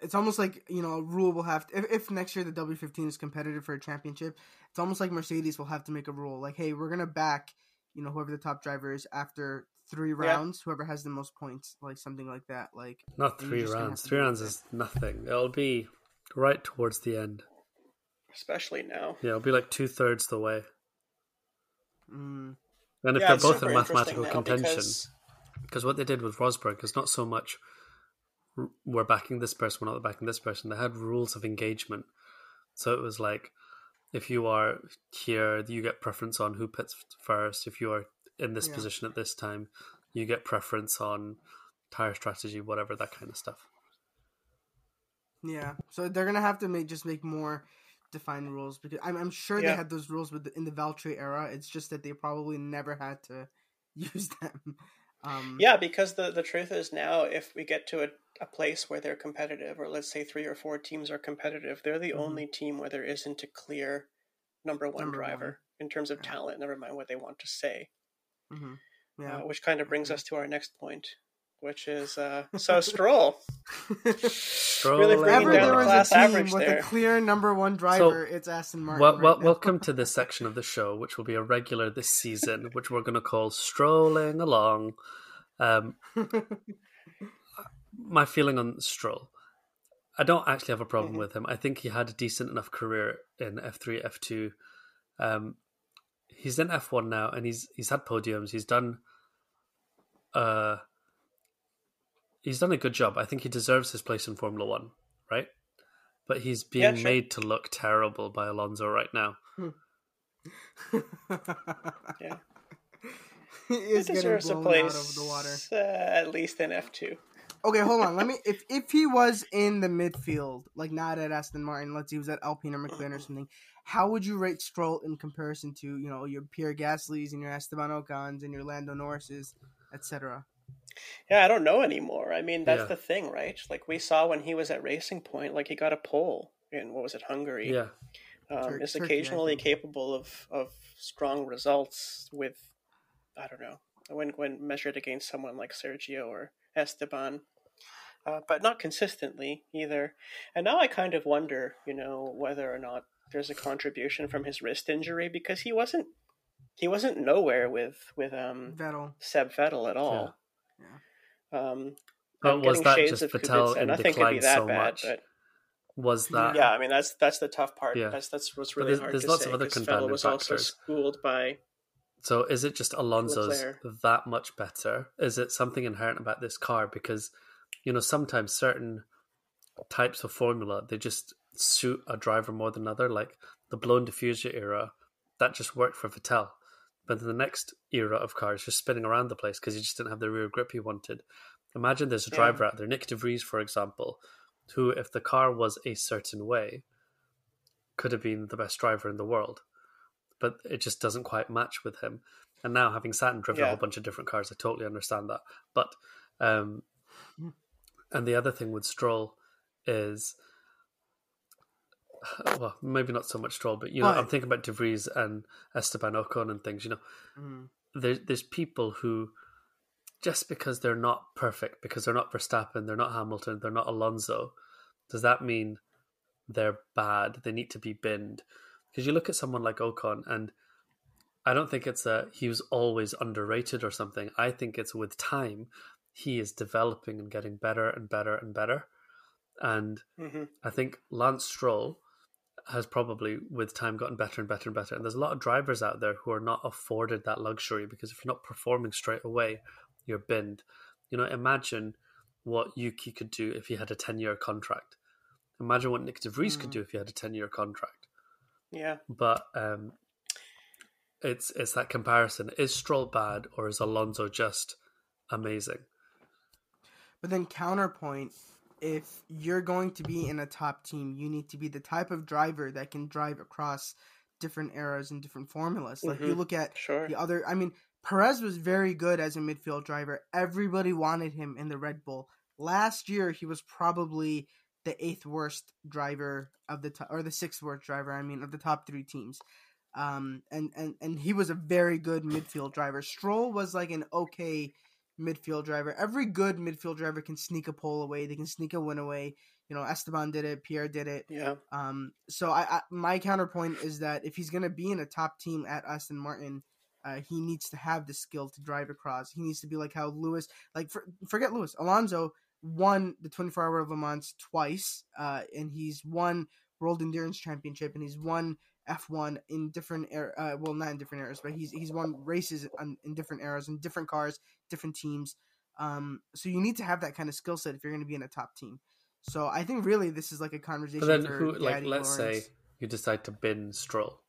It's almost like you know a rule will have to, if, if next year the W fifteen is competitive for a championship. It's almost like Mercedes will have to make a rule like, hey, we're gonna back you know whoever the top driver is after three rounds, whoever has the most points, like something like that. Like Not three rounds. Three rounds is nothing. It'll be right towards the end. Especially now. Yeah, it'll be like two thirds the way. mm, And if yeah, they're both in mathematical contention, because- because what they did with Rosberg is not so much we're backing this person, we're not backing this person. They had rules of engagement, so it was like if you are here, you get preference on who pits first. If you are in this Yeah. position at this time, you get preference on tire strategy, whatever that kind of stuff. yeah, so they're gonna have to make just make more defined rules because I'm, I'm sure they had those rules with the, in the Valtteri era. It's just that they probably never had to use them. Um, Yeah, because the, the truth is now, if we get to a, a place where they're competitive, or let's say three or four teams are competitive, they're the Mhm. only team where there isn't a clear number one Number driver in terms of Yeah. talent, never mind what they want to say. mhm, yeah. Uh, which kind of brings us to our next point, which is uh, so Stroll. Stroll Really bringing ever down there the was class a team average with there. a clear number one driver, it's Aston Martin. Well, right well, now. welcome to this section of the show, which will be a regular this season, which we're going to call "Strolling Along." Um, my feeling on Stroll, I don't actually have a problem Mhm. with him. I think he had a decent enough career in F three, F two. Um, he's in F one now, and he's he's had podiums. He's done, uh, he's done a good job. I think he deserves his place in Formula One, right? But he's being Yeah, sure. made to look terrible by Alonso right now. Yeah. he He is getting deserves a place out of the water. Uh, at least in F2. Okay, hold on. Let me. If if he was in the midfield, like not at Aston Martin, let's say he was at Alpine or McLaren or something, how would you rate Stroll in comparison to you know your Pierre Gasly's and your Esteban Ocons and your Lando Norris's, etc. Yeah, I don't know anymore. I mean, that's Yeah. the thing, right? Like we saw when he was at Racing Point, like he got a pole in what was it, Hungary? Yeah, um, Tur- is occasionally think. capable of of strong results with, I don't know, when when measured against someone like Sergio or Esteban, uh, but not consistently either. And now I kind of wonder, you know, whether or not there's a contribution from his wrist injury because he wasn't he wasn't nowhere with with um Vettel. Seb Vettel at all. Um, but was that just of Vettel Kubica. in Nothing could be decline so bad, much? but Was that? yeah, I mean that's that's the tough part. Yeah. That's that's what's But really there's- hard there's to lots say. of other 'cause confounding Vettel was also schooled by So is it just Alonso's Leclerc. that much better? Is it something inherent about this car? Because you know sometimes certain types of formula they just suit a driver more than another. Like the blown diffuser era, that just worked for Vettel. But in the next era of cars, just spinning around the place because you just didn't have the rear grip you wanted. Imagine there's a Yeah. driver out there, Nyck De Vries, for example, who, if the car was a certain way, could have been the best driver in the world. But it just doesn't quite match with him. And now, having sat and driven a whole bunch of different cars, I totally understand that. But, um, and the other thing with Stroll is, well, maybe not so much Stroll, but you know, I'm thinking about De Vries and Esteban Ocon and things. You know, Mm. there, there's people who just because they're not perfect, because they're not Verstappen, they're not Hamilton, they're not Alonso, does that mean they're bad? They need to be binned? Because you look at someone like Ocon, and I don't think it's that he was always underrated or something. I think it's with time he is developing and getting better and better and better. And Mhm. I think Lance Stroll has probably with time gotten better and better and better. And there's a lot of drivers out there who are not afforded that luxury because if you're not performing straight away, you're binned. You know, imagine what Yuki could do if he had a 10 year contract. Imagine what Nyck De Vries could Mm. do if he had a 10 year contract. yeah. But um, it's it's that comparison. Is Stroll bad or is Alonso just amazing? But then counterpoint, if you're going to be in a top team, you need to be the type of driver that can drive across different eras and different formulas. Like you Mhm. look at Sure. the other. I mean, Perez was very good as a midfield driver. Everybody wanted him in the Red Bull. Last year, he was probably the eighth worst driver of the top, or the sixth worst driver. I mean, of the top three teams. Um, and and and he was a very good midfield driver. Stroll was like an okay midfield driver. Every good midfield driver can sneak a pole away. They can sneak a win away. You know, Esteban did it. Pierre did it. Yeah. Um, so I, I my counterpoint is that if he's gonna be in a top team at Aston Martin, uh, he needs to have the skill to drive across. He needs to be like how Lewis, like for, forget Lewis, Alonso won the 24 Hour of Le Mans twice, uh, and he's won World Endurance Championship, and he's won F1 in different era. Uh, well, not in different eras, but he's he's won races in, in different eras, in different cars, different teams. Um, so you need to have that kind of skill set if you're going to be in a top team. So I think really this is like a conversation. But then, for who like Daddy let's Lawrence. say you decide to bin Stroll.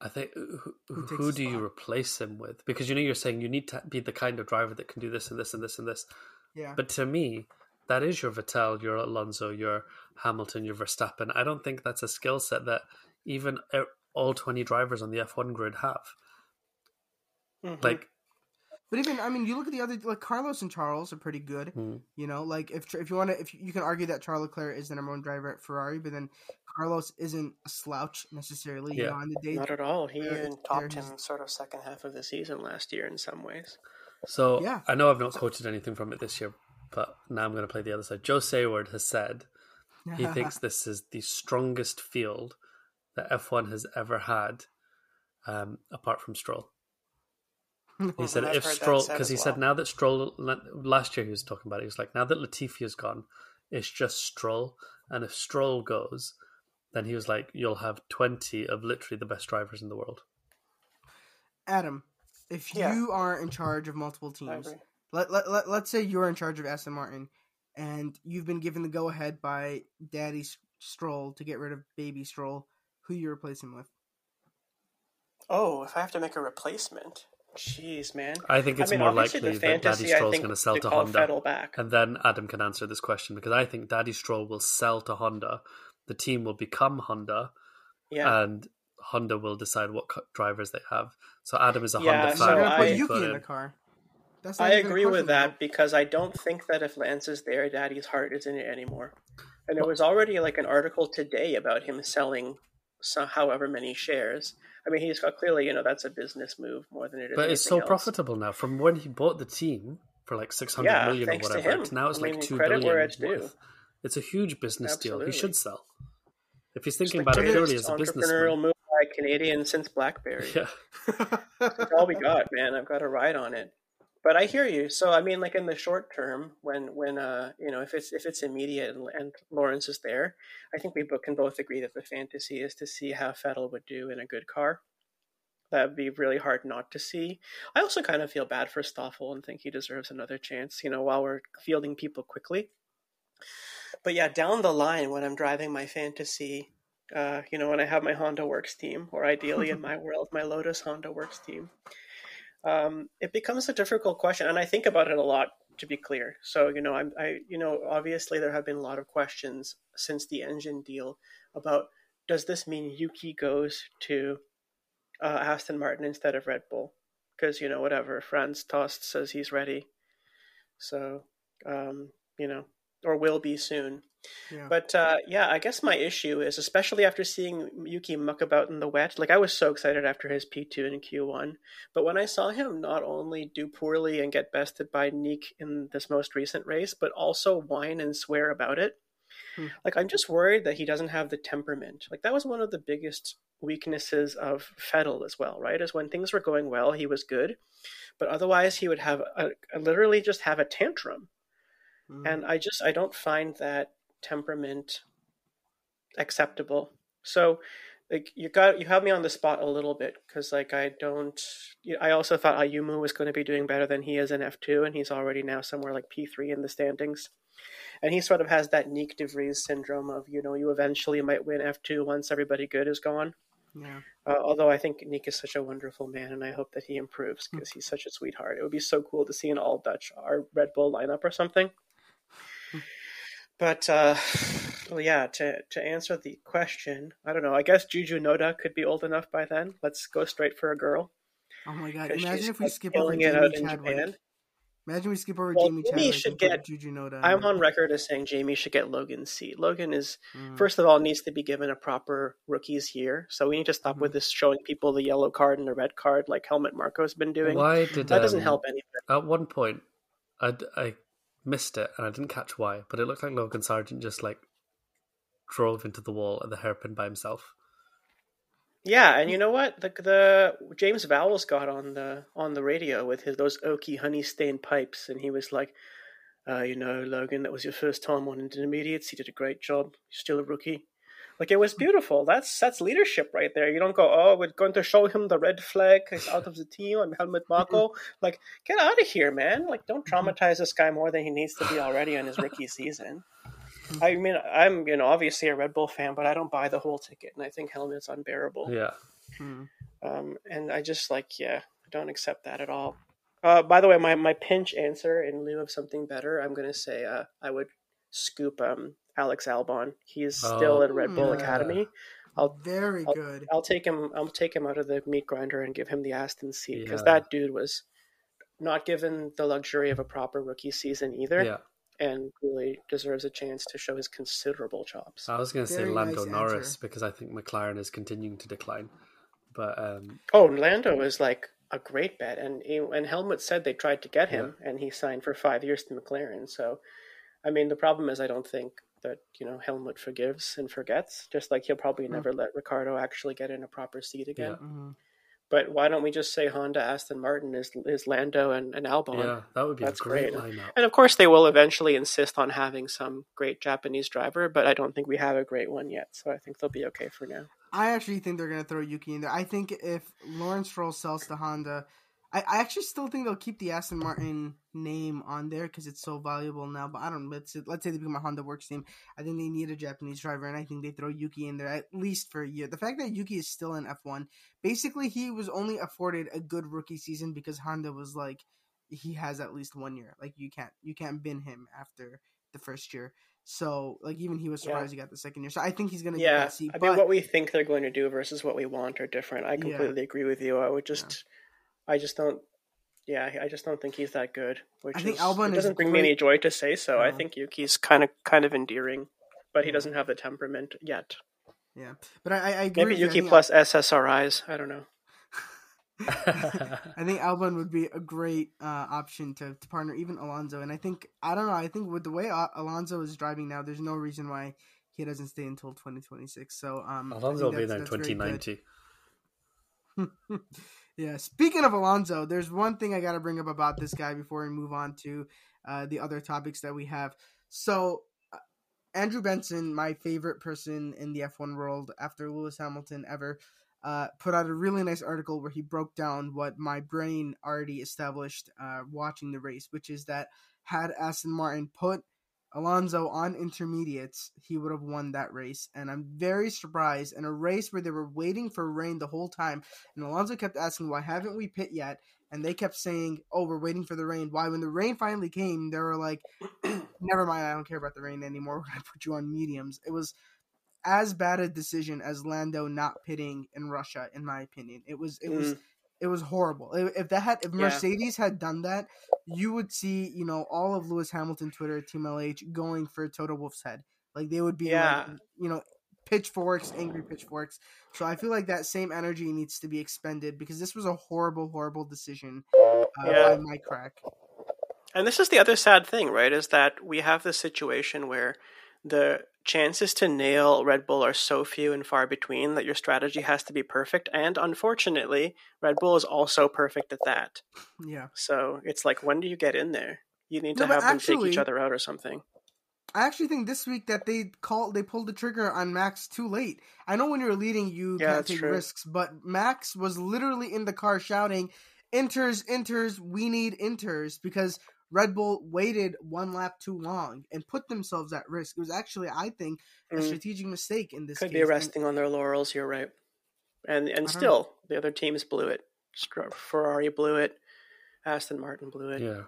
I think who, Who who, who do you replace him with? Because you know you're saying you need to be the kind of driver that can do this and this and this and this. yeah, But to me, that is your Vettel, your Alonso, your Hamilton, your Verstappen. I don't think that's a skill set that even uh, all 20 drivers on the F1 grid have. Mhm. Like, But even I mean, you look at the other like Carlos and Charles are pretty good. Hmm. You know, like if if you want to, if you can argue that Charles Leclerc is the number one driver at Ferrari, but then Carlos isn't a slouch necessarily. You Yeah. know, on the day. Not at all. He There- even topped there's- him sort of second half of the season last year in some ways. so Yeah. I know I've not quoted anything from it this year, but now I'm going to play the other side. Joe Saward has said he thinks this is the strongest field that F1 has ever had, um, apart from Stroll. He said if Stroll, because as he said now that Stroll last year he was talking about it. He was like, now that Latifi's gone, it's just Stroll, and if Stroll goes, then he was like, you'll have twenty of literally the best drivers in the world. Adam, if Yeah. you are in charge of multiple I teams, agree. Let, let, let, let's say you're in charge of Aston Martin and you've been given the go ahead by Daddy S- Stroll to get rid of Baby Stroll, who you replace him with? Oh, if I have to make a replacement, jeez, man. I think it's I mean, more likely the that Daddy fantasy, I Stroll's going to sell to Honda, back. and then Adam can answer this question because I think Daddy Stroll will sell to Honda. The team will become Honda, Yeah. and Honda will decide what drivers they have. So Adam is a Yeah, Honda so fan. You're put I- Yuki Put in the car. That's I not even a agree with that though. because I don't think that if Lance is there, Daddy's heart is in it anymore. And there was already like an article today about him selling so, however many shares. I mean, he's got clearly, you know, that's a business move more than it is. But it's so else. profitable now. From when he bought the team for like six hundred Yeah, million thanks or to whatever, him. it's now it's I like mean, two credit where it's due. worth. It's a huge business deal. He should sell. If he's thinking like about it purely as a entrepreneurial businessman, move by a Canadian since BlackBerry. yeah, That's all we got, man. I've got a ride on it. But I hear you. So I mean, like in the short term, when when uh you know if it's if it's immediate and, and Lawrence is there, I think we bo- can both agree that the fantasy is to see how Vettel would do in a good car. That'd be really hard not to see. I also kind of feel bad for Stoffel and think he deserves another chance. You know, while we're fielding people quickly. But yeah, down the line when I'm driving my fantasy, uh, you know, when I have my Honda Works team, or ideally in my world, my Lotus Honda Works team um, it becomes a difficult question, and I think about it a lot. To be clear, so you know, I'm, I, you know, obviously there have been a lot of questions since the engine deal about does this mean Yuki goes to uh, Aston Martin instead of Red Bull? Because you know, whatever Franz Tost says he's ready, so um, you know, or will be soon. Yeah. But uh, yeah, I guess my issue is, especially after seeing Yuki muck about in the wet, like I was so excited after his P2 and Q1. But when I saw him not only do poorly and get bested by Neek in this most recent race, but also whine and swear about it, Hmm. like I'm just worried that he doesn't have the temperament. Like that was one of the biggest weaknesses of Vettel as well, right? Is when things were going well, he was good. But otherwise, he would have a, literally just have a tantrum Mhm. and i just i don't find that temperament acceptable so like you got you have me on the spot a little bit because like i don't i also thought ayumu was going to be doing better than he is in f2 and he's already now somewhere like p3 in the standings and he sort of has that Nyck de Vries syndrome of you know you eventually might win f2 once everybody good is gone yeah. uh, although I think Nyck is such a wonderful man, and I hope that he improves because he's such a sweetheart. It would be so cool to see an all Dutch our Red Bull lineup or something. But uh, Well, yeah. To to answer the question, I don't know. I guess Juju Noda could be old enough by then. Let's go straight for a girl. Oh my god! Imagine if we like skip over killing it Jamie out in Chadwick. Japan. Imagine we skip over Well, Jamie Jamie should get- Juju Noda. I'm on record as saying Jamie should get Logan's seat. Logan is Mm. first of all needs to be given a proper rookies year. So we need to stop Mm-hmm. with this showing people the yellow card and the red card like Helmut Marko's been doing. Why did that doesn't um, help anything. At one point, I I missed it and I didn't catch why, but it looked like Logan Sargeant just like drove into the wall at the hairpin by himself. Yeah, and you know what? The the James Vowles got on the on the radio with his those oaky honey stained pipes, and he was like, uh, "You know, Logan, that was your first time on intermediates. You did a great job. You're still a rookie." Like it was beautiful. That's that's leadership right there. You don't go, "Oh, we're going to show him the red flag. He's out of the team. I'm Helmut Marko." like, get out of here, man! Like, don't traumatize this guy more than he needs to be already in his rookie season. I mean, I'm you know obviously a Red Bull fan, but I don't buy the whole ticket, and I think Helmut's unbearable. Yeah. Hmm. Um, and I just like, yeah, I don't accept that at all. Uh, by the way, my, my pinch answer in lieu of something better, I'm gonna say uh, I would scoop um, Alex Albon. He's still Oh, at Red Bull yeah. Academy. I'll Very I'll- good. I'll take him. I'll take him out of the meat grinder and give him the Aston seat because Yeah. that dude was not given the luxury of a proper rookie season either, Yeah. and really deserves a chance to show his considerable chops. I was going to say Lando nice Norris answer. because I think McLaren is continuing to decline. But um, Oh, Lando is like a great bet, and he, and Helmut said they tried to get him, and he signed for five years to McLaren. So, I mean, the problem is I don't think that you know Helmut forgives and forgets. Just like he'll probably Hmm. never let Ricciardo actually get in a proper seat again. Yeah. Mhm. But why don't we just say Honda, Aston Martin is is Lando and, and Albon? yeah, that would be That's great, great. lineup. And of course, they will eventually insist on having some great Japanese driver, but I don't think we have a great one yet. So I think they'll be okay for now. I actually think they're gonna throw Yuki in there. I think if Lawrence Stroll sells to Honda, I, I actually still think they'll keep the Aston Martin name on there because it's so valuable now. But I don't. Let's let's say they become a Honda Works team. I think they need a Japanese driver, and I think they throw Yuki in there at least for a year. The fact that Yuki is still in F one, basically, he was only afforded a good rookie season because Honda was like, he has at least one year. Like you can't you can't bin him after the first year. So like even he was Yeah. surprised he got the second year. So I think he's gonna get Yeah, that seat. I mean, but- what we think they're going to do versus what we want are different. I Yeah. completely agree with you. I would just, I just don't. Yeah, I just don't think he's that good. Which I think is, Albon it is doesn't bring me any joy to say so. I think Yuki's kind of kind of endearing, but he doesn't have the temperament yet. Yeah, but I, I I agree. Maybe with you. I Yuki plus SSRIs. I don't know. I think Albon would be a great uh, option to, to partner even Alonso, and I think I don't know. I think with the way Al- Alonso is driving now, there's no reason why he doesn't stay until 2026. So um, Alonso will be there in that's 2090. yeah. Speaking of Alonso, there's one thing I got to bring up about this guy before we move on to uh, the other topics that we have. So, uh, Andrew Benson, my favorite person in the F1 world after Lewis Hamilton ever, uh, put out a really nice article where he broke down what my brain already established uh, watching the race, which is that had Aston Martin put Alonso on intermediates, he would have won that race. And I'm very surprised in a race where they were waiting for rain the whole time. And Alonso kept asking, Why haven't we pit yet? And they kept saying, Oh, we're waiting for the rain. Why, when the rain finally came, they were like, Never mind, I don't care about the rain anymore. We're going to put you on mediums. It was as bad a decision as Lando not pitting in Russia, in my opinion. It was, it was, Mm. It was horrible. If that had, if Yeah. Mercedes had done that, you would see, you know, all of Lewis Hamilton Twitter, Team LH going for Toto Wolff's head. Like they would be, Yeah. like, you know, pitchforks, angry pitchforks. So I feel like that same energy needs to be expended because this was a horrible, horrible decision uh, Yeah. by Mike Krack. And this is the other sad thing, right? Is that we have this situation where the chances to nail Red Bull are so few and far between that your strategy has to be perfect. And unfortunately, Red Bull is also perfect at that. Yeah. So it's like, when do you get in there? You need to but have them take each other out or something. I actually think this week that they called they pulled the trigger on Max too late. I know when you're leading you Yeah, can't take true. risks, but Max was literally in the car shouting, "Inters, inters, we need inters," because Red Bull waited one lap too long and put themselves at risk. It was actually, I think, a Mm. strategic mistake in this Could case. be And- resting on their laurels. You're right. And and don't still, the other teams blew it. Ferrari blew it. Aston Martin blew it. Yeah.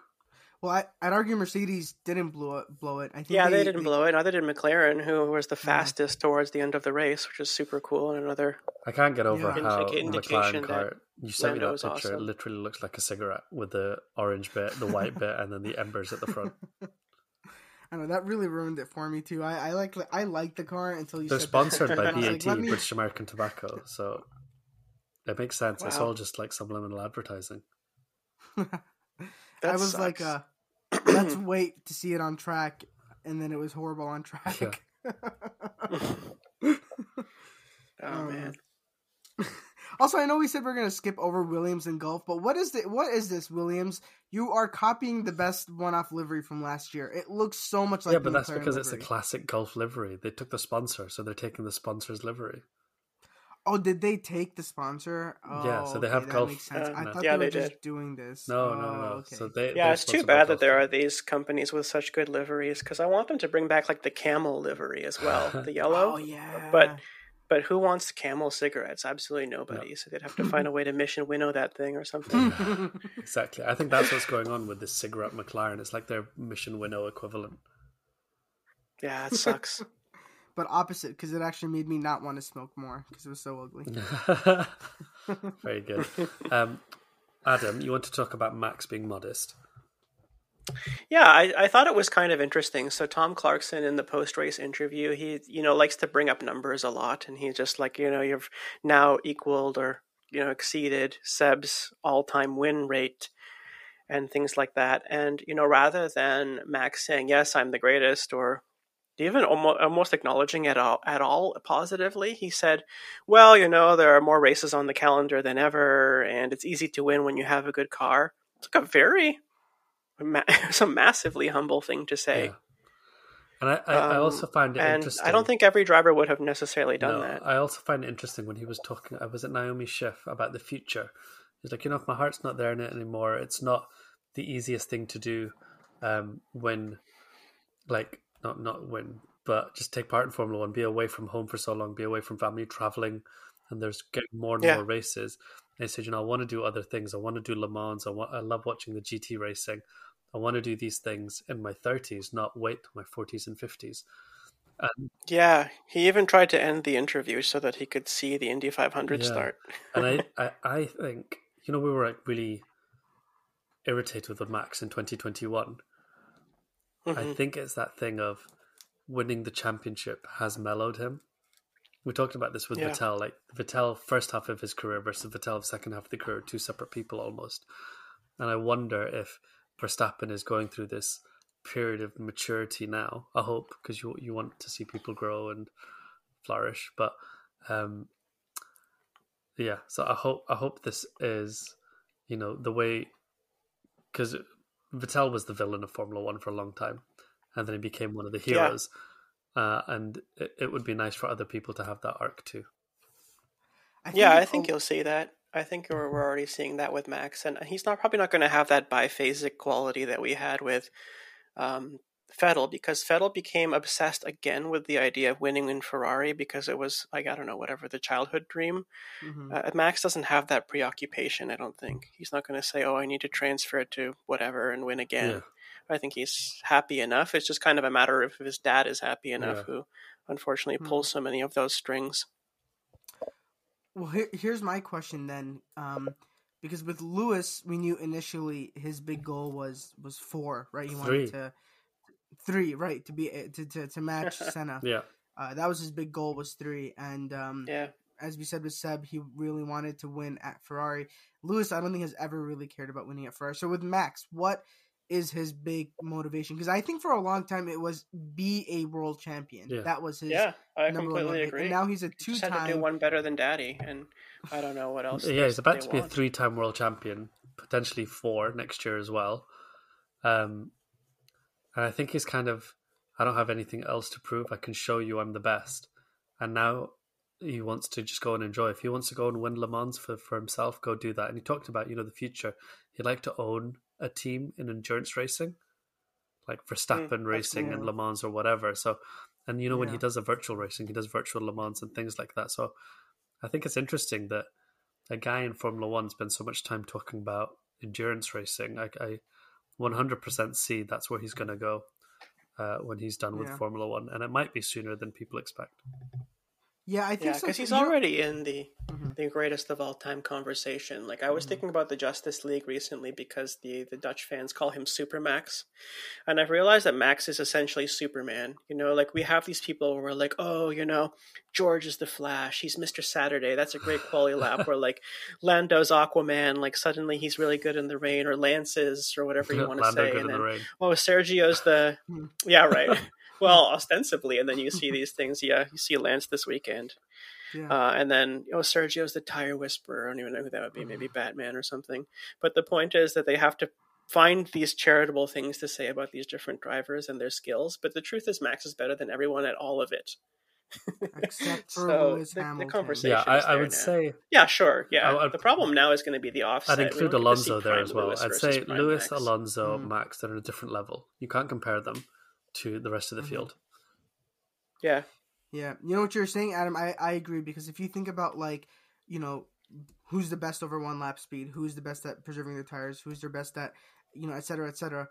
Well, I, I'd argue Mercedes didn't blow it. Blow it. I think Yeah, they, didn't blow it. Neither did McLaren, who was the Yeah. fastest towards the end of the race, which is super cool. And another, I can't get over Yeah. how Indica- indication McLaren car. You sent me that Lando's picture. It literally looks like a cigarette with the orange bit, the white bit, and then the embers at the front. I know that really ruined it for me too. I, I like I like the car until you. They're said sponsored by and I BAT, like, me- British American Tobacco, so it makes sense. It's all just like subliminal advertising. that I was like, sucks. uh, let's wait to see it on track, and then it was horrible on track. oh um, man. Also, I know we said we're gonna skip over Williams and Gulf, but what is the what is this Williams? You are copying the best one-off livery from last year. It looks so much like yeah, the but that's McLaren because it's a classic Gulf livery. They took the sponsor, so they're taking the sponsor's livery. Oh, did they take the sponsor? Oh, Yeah, so they have okay, Gulf- makes sense. Uh, I thought Yeah, they were they just did. doing this. No, oh, no, no. Okay. So they Yeah, it's too bad that there are these companies with such good liveries because I want them to bring back like the camel livery as well, the yellow. Oh yeah, But but who wants camel cigarettes? Absolutely nobody. So they'd have to find a way to mission winnow that thing or something. Exactly. I think that's what's going on with this cigarette McLaren. It's like their Mission Winnow equivalent. yeah, it sucks. But opposite because it actually made me not want to smoke more because it was so ugly. Very good. Um, Adam, you want to talk about Max being modest? Yeah, I, I thought it was kind of interesting. So Tom Clarkson in the post race interview, he you know likes to bring up numbers a lot, and he's just like you know you've now equaled or you know exceeded Seb's all time win rate and things like that. And you know rather than Max saying yes I'm the greatest or even almost, almost acknowledging it all at all positively, he said, "Well, you know there are more races on the calendar than ever, and it's easy to win when you have a good car." It's like a very it's a massively humble thing to say. Yeah. And I, I, I Um, also find it and interesting. I don't think every driver would have necessarily done No, that. I also find it interesting when he was talking. I was at Naomi Schiff about the future. He's like, you know, if my heart's not there in it anymore, it's not the easiest thing to do. Um, when, like, not not win, but just take part in Formula One, be away from home for so long, be away from family, traveling, and there's getting more and Yeah. more races. And he said, you know, I want to do other things. I want to do Le Mans. I want. I love watching the GT racing. I want to do these things in my thirties, not wait till my forties and fifties. And Yeah, he even tried to end the interview so that he could see the Indy 500 Yeah. start. and I, I, I think you know we were like really irritated with Max in 2021. I Mhm. think it's that thing of winning the championship has mellowed him. We talked about this with Yeah. Vettel, like Vettel first half of his career versus Vettel second half of the career, two separate people almost. And I wonder if Verstappen is going through this period of maturity now. I hope because you you want to see people grow and flourish, but um, yeah. So I hope I hope this is you know the way because Vettel was the villain of Formula One for a long time, and then he became one of the Yeah. heroes. Uh, and it, it would be nice for other people to have that arc too. yeah, I think you'll see that. I think we're, we're already seeing that with Max, and he's not probably not going to have that biphasic quality that we had with um, Vettel because Vettel became obsessed again with the idea of winning in Ferrari because it was like I don't know whatever the childhood dream. Mhm. Uh, Max doesn't have that preoccupation. I don't think he's not going to say, "Oh, I need to transfer it to whatever and win again." Yeah. I think he's happy enough. It's just kind of a matter of if his dad is happy enough, Yeah. who unfortunately Hmm. pulls so many of those strings. Well, here, here's my question then, um, because with Lewis, we knew initially his big goal was was four, right? He Three. wanted to three, right, to be to to, to match Senna. Yeah, Uh, that was his big goal was three, and um, Yeah, as we said with Seb, he really wanted to win at Ferrari. Lewis, I don't think has ever really cared about winning at Ferrari. So with Max, what is his big motivation? Because I think for a long time it was be a world champion. Yeah. That was his yeah, I completely agree. And now he's a He had to do two-time. one better than Daddy, and I don't know what else. yeah. He's about to be a three-time world champion, potentially four next year as well. Um, and I think he's kind of, I don't have anything else to prove. I can show you I'm the best. And now he wants to just go and enjoy. If he wants to go and win Le Mans for, for himself, go do that. And he talked about, you know, the future. He'd like to own a team in endurance racing, like Verstappen mm, that's racing and. Le Mans or whatever. So, and you know, when he does a virtual racing, he does virtual Le Mans and things like that. So, I think it's interesting that a guy in Formula One spends so much time talking about endurance racing. I, I 100% see that's where he's going to go uh, when he's done with Yeah. Formula One, and it might be sooner than people expect. Yeah, I think Yeah, so. because he's already in the Mhm. the greatest of all time conversation. Like I was Mhm. thinking about the Justice League recently because the the Dutch fans call him Super Max, and I've realized that Max is essentially Superman. You know, like we have these people who are like, oh, you know, George is the Flash, he's Mister Saturday. That's a great quality lap. Where like Lando's Aquaman, like suddenly he's really good in the rain, or Lance's, or whatever you want to say, and in the then rain. oh, Sergio's the Hmm. yeah right. Well, ostensibly, and then you see these things. Yeah, you see Lance this weekend. Yeah. Uh, and then, oh, Sergio's the tire whisperer. I don't even know who that would be. Maybe Batman or something. But the point is that they have to find these charitable things to say about these different drivers and their skills. But the truth is, Max is better than everyone at all of it. Except for So, Lewis the- the conversation- Yeah, I, is I would now. say Yeah, sure. Yeah. I- I'd- the problem now is going to be the offset. I'd include don't get to see Alonso there as well. Lewis I'd say prime Lewis, Max. Alonso, Mhm. Max, they're on a different level. You can't compare them to the rest of the Mhm. field. Yeah. Yeah, you know what you're saying, Adam. I I agree because if you think about like, you know, who's the best over one lap speed, who's the best at preserving their tires, who's their best at, you know, et cetera, et cetera.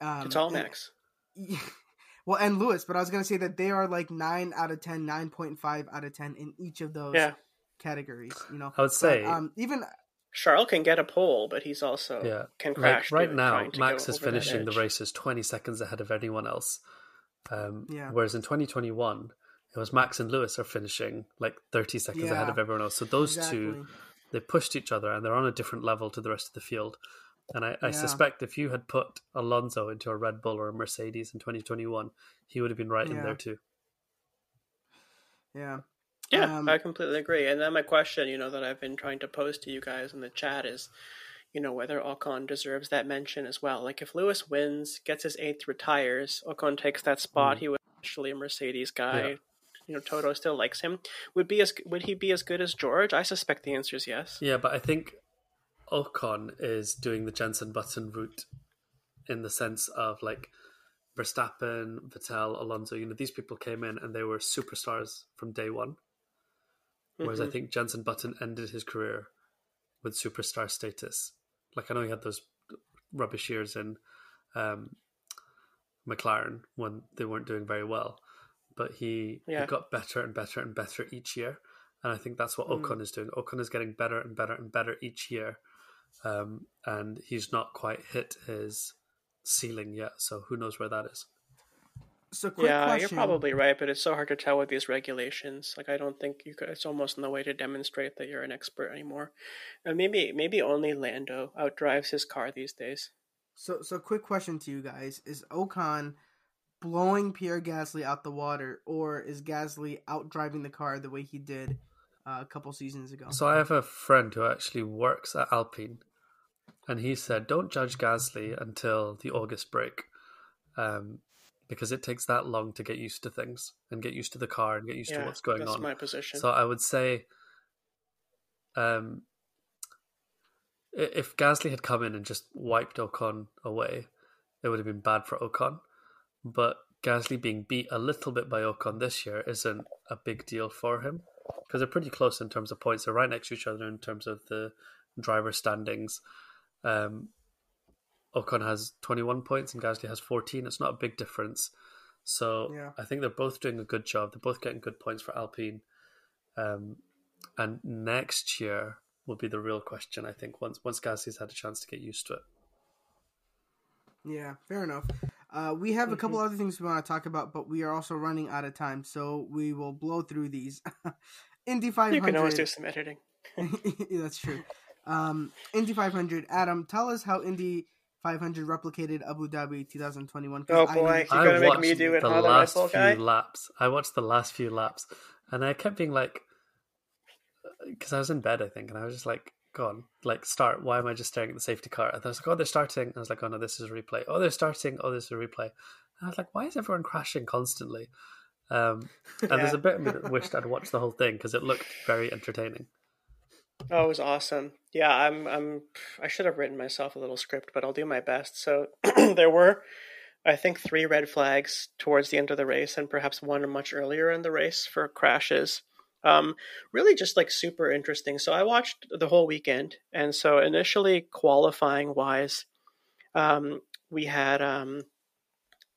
Um, It's all and- Max. well, and Lewis, but I was gonna say that they are like nine out of 10, 9.5 out of ten in each of those Yeah. categories. You know, I would But, say, um, even Charles can get a pole, but he's also yeah, can like crash. right now, Max is finishing the races 20 seconds ahead of anyone else. Um, Yeah. Whereas in 2021, it was Max and Lewis are finishing like 30 seconds ahead of everyone else. So those two, they pushed each other and they're on a different level to the rest of the field. And I, I Yeah. suspect if you had put Alonso into a Red Bull or a Mercedes in 2021, he would have been right in there too. yeah, Yeah, Um, I completely agree. And then my question, you know, that I've been trying to pose to you guys in the chat is, you know, whether Ocon deserves that mention as well. Like if Lewis wins, gets his eighth, retires, Ocon takes that spot. Mm. He was actually a Mercedes guy. Yeah. You know, Toto still likes him. Would be as would he be as good as George? I suspect the answer is yes. Yeah, but I think Ocon is doing the Jenson Button route in the sense of like Verstappen, Vettel, Alonso. You know, these people came in and they were superstars from day one. Whereas I Mhm. think Jenson Button ended his career with superstar status. Like I know he had those rubbish years in um, McLaren when they weren't doing very well, but he, Yeah. he got better and better and better each year. And I think that's what Mm. Ocon is doing. Ocon is getting better and better and better each year, um, and he's not quite hit his ceiling yet. So who knows where that is? So quick yeah, question. you're probably right, but it's so hard to tell with these regulations. Like I don't think you could. It's almost no way to demonstrate that you're an expert anymore. And maybe maybe only Lando outdrives his car these days. So, so quick question to you guys: Is Ocon blowing Pierre Gasly out the water, or is Gasly out driving the car the way he did uh, a couple seasons ago? So I have a friend who actually works at Alpine, and he said, "Don't judge Gasly until the August break, um, because it takes that long to get used to things and get used to the car and get used to what's going that's on." my position. So I would say, um, if Gasly had come in and just wiped Ocon away, it would have been bad for Ocon. But Gasly being beat a little bit by Ocon this year isn't a big deal for him because they're pretty close in terms of points. They're right next to each other in terms of the driver standings. Um, Ocon has 21 points and Gasly has 14. It's not a big difference. So Yeah. I think they're both doing a good job. They're both getting good points for Alpine. Um, and next year will be the real question, I think, once once Gasly's had a chance to get used to it. Yeah, fair enough. Uh, we have a couple other things we want to talk about, but we are also running out of time, so we will blow through these. Indy 500. you can always do some editing. That's true. Um, Indy 500. Adam, tell us how Indy 500 replicated Abu Dhabi 2021. Oh, I boy. know- You're I gonna make watched me do it, the huh, the last few guy? laps. I watched the last few laps, and I kept being like, because I was in bed, I think, and I was just like, "Go on, like start." Why am I just staring at the safety car? And I was like, "Oh, they're starting." I was like, "Oh no, this is a replay." Oh, they're starting. Oh, this is a replay. And I was like, "Why is everyone crashing constantly?" Um, and there's a bit of me that wished I'd watched the whole thing because it looked very entertaining. Oh, it was awesome. Yeah, I'm. I'm. I should have written myself a little script, but I'll do my best. So there were, I think, three red flags towards the end of the race, and perhaps one much earlier in the race for crashes. Um, really, just like super interesting. So I watched the whole weekend, and so initially qualifying wise, Um, we had um,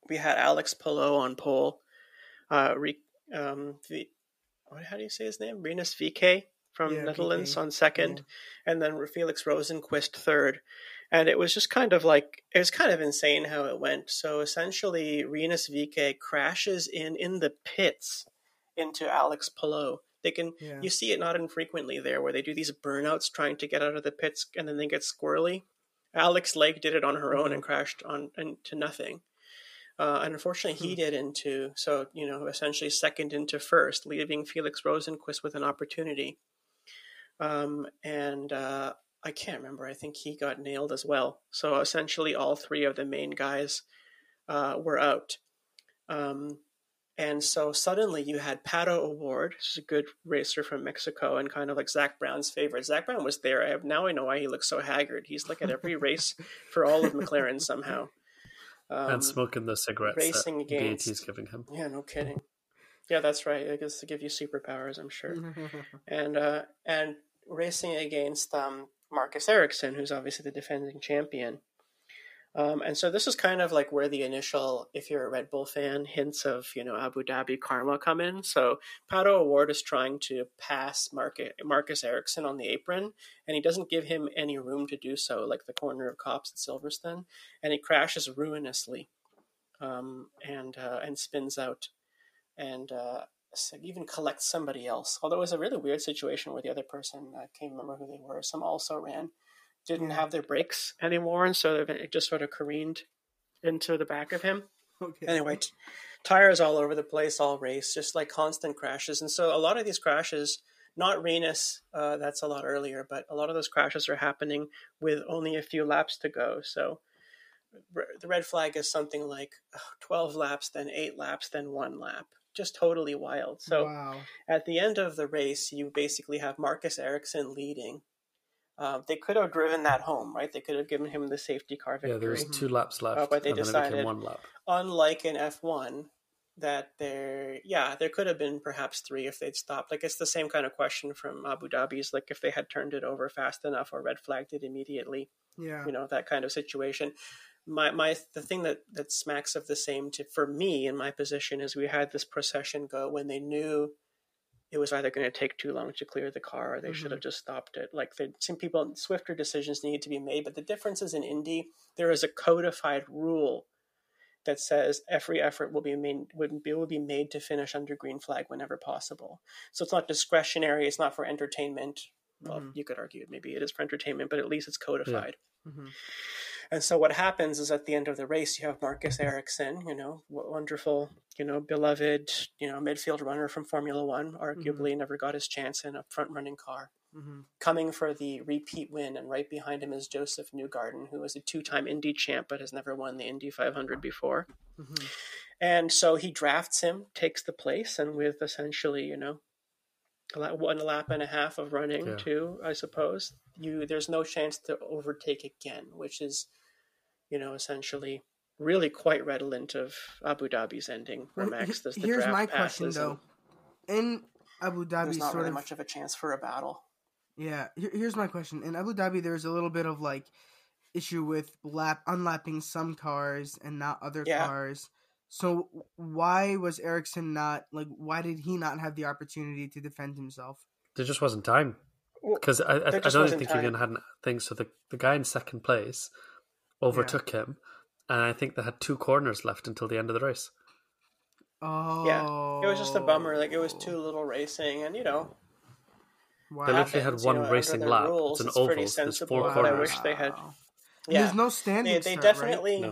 we had Alex Palou on pole. Uh, Re, um, how do you say his name? Rinus VeeKay from Yeah, Netherlands on second, and then Felix Rosenqvist third. And it was just kind of like it was kind of insane how it went. So essentially, Rinus VeeKay crashes in in the pits into Alex Palou. They can Yeah. you see it not infrequently there where they do these burnouts trying to get out of the pits and then they get squirrely. Alex Lake did it on her own and crashed on into nothing. Uh, and unfortunately, he did into so you know essentially second into first, leaving Felix Rosenqvist with an opportunity. Um, and uh, I can't remember. I think he got nailed as well. So essentially, all three of the main guys uh, were out. Um, and so suddenly you had Pato O'Ward, who's a good racer from Mexico and kind of like Zak Brown's favorite. Zach Brown was there. I have, now I know why he looks so haggard. He's like at every race for all of McLaren somehow. Um, and smoking the cigarettes racing that against- BAT's giving him. yeah, no kidding. Yeah, that's right. I guess to give you superpowers, I'm sure. and uh, and racing against um, Marcus Ericsson, who's obviously the defending champion. Um, and so this is kind of like where the initial, if you're a Red Bull fan, hints of you know Abu Dhabi karma come in. So Pato O'Ward is trying to pass Marcus, Marcus Ericsson on the apron, and he doesn't give him any room to do so, like the corner of Copse at Silverstone, and he crashes ruinously, um, and uh, and spins out, and uh, even collect somebody else. Although it was a really weird situation where the other person, I can't remember who they were, some also ran, didn't have their brakes anymore, and so it just sort of careened into the back of him. okay. Anyway, t- tires all over the place all race, just like constant crashes. And so a lot of these crashes, not Rinus, uh, that's a lot earlier, but a lot of those crashes are happening with only a few laps to go. So r- the red flag is something like uh, 12 laps, then 8 laps, then 1 lap. Just totally wild. So wow. at the end of the race, you basically have Marcus Ericsson leading. Uh, they could have driven that home, right? They could have given him the safety car victory Yeah, there was two laps left, Oh, but they and then it decided- one lap. unlike in F1 that there yeah there could have been perhaps three if they'd stopped like it's the same kind of question from Abu Dhabi's like if they had turned it over fast enough or red flagged it immediately Yeah. you know that kind of situation my my the thing that that smacks of the same to for me in my position is we had this procession go when they knew it was either going to take too long to clear the car or they should have just stopped it. Like the some people swifter decisions need to be made but the difference is in indy there is a codified rule that says every effort will be made would be, will be made to finish under green flag whenever possible. So it's not discretionary it's not for entertainment. Well Mhm. you could argue maybe it is for entertainment but at least it's codified. Mhm. And so what happens is at the end of the race, you have Marcus Ericsson, you know, wonderful, you know, beloved, you know, midfield runner from Formula One, arguably never got his chance in a front running car, Mhm. coming for the repeat win. And right behind him is Joseph Newgarden, who is a two time Indy champ but has never won the Indy 500 before. Mhm. And so he drafts him, takes the place, and with essentially, you know, one lap and a half of running Yeah. too, I suppose. You there's no chance to overtake again, which is, you know, essentially really quite redolent of Abu Dhabi's ending, where Well, Max does the Here's draft my question though. In Abu Dhabi, There's not sort really of much of a chance for a battle. Yeah, here's my question. In Abu Dhabi, there's a little bit of like issue with lap unlapping some cars and not other Yeah. cars. So why was Ericsson not like? Why did he not have the opportunity to defend himself? There just wasn't time Well, because I, I, I don't wasn't think time. he even had things. So the the guy in second place overtook him, and I think they had two corners left until the end of the race. Oh, yeah. It was just a bummer. Like it was too little racing, and you know, Wow. They literally had happens, you one know, racing lap. rules, it's an it's oval. pretty There's sensible, four but I corners. wish they had- yeah, There's no standing they, they start, definitely. No.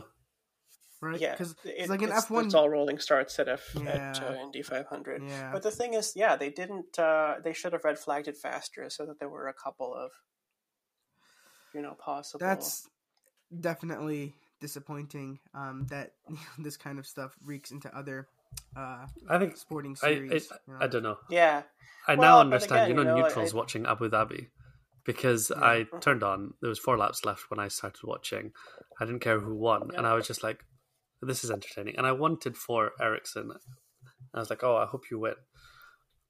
right? right? Yeah, Because it- it's like an F one. It's all rolling starts at F at Yeah. uh, Indy 500. Yeah. But the thing is, yeah, they didn't. Uh, they should have red flagged it faster, so that there were a couple of, you know, possible. That's definitely disappointing. Um, that this kind of stuff reeks into other uh I think sporting I, I, series. you know? I don't know. yeah. I Well, now understand. again, you know, you know, neutrals I- watching Abu Dhabi because Yeah. I turned on. There was four laps left when I started watching. I didn't care who won, and I was just like, "This is entertaining." And I wanted for Ericsson. I was like, "Oh, I hope you win."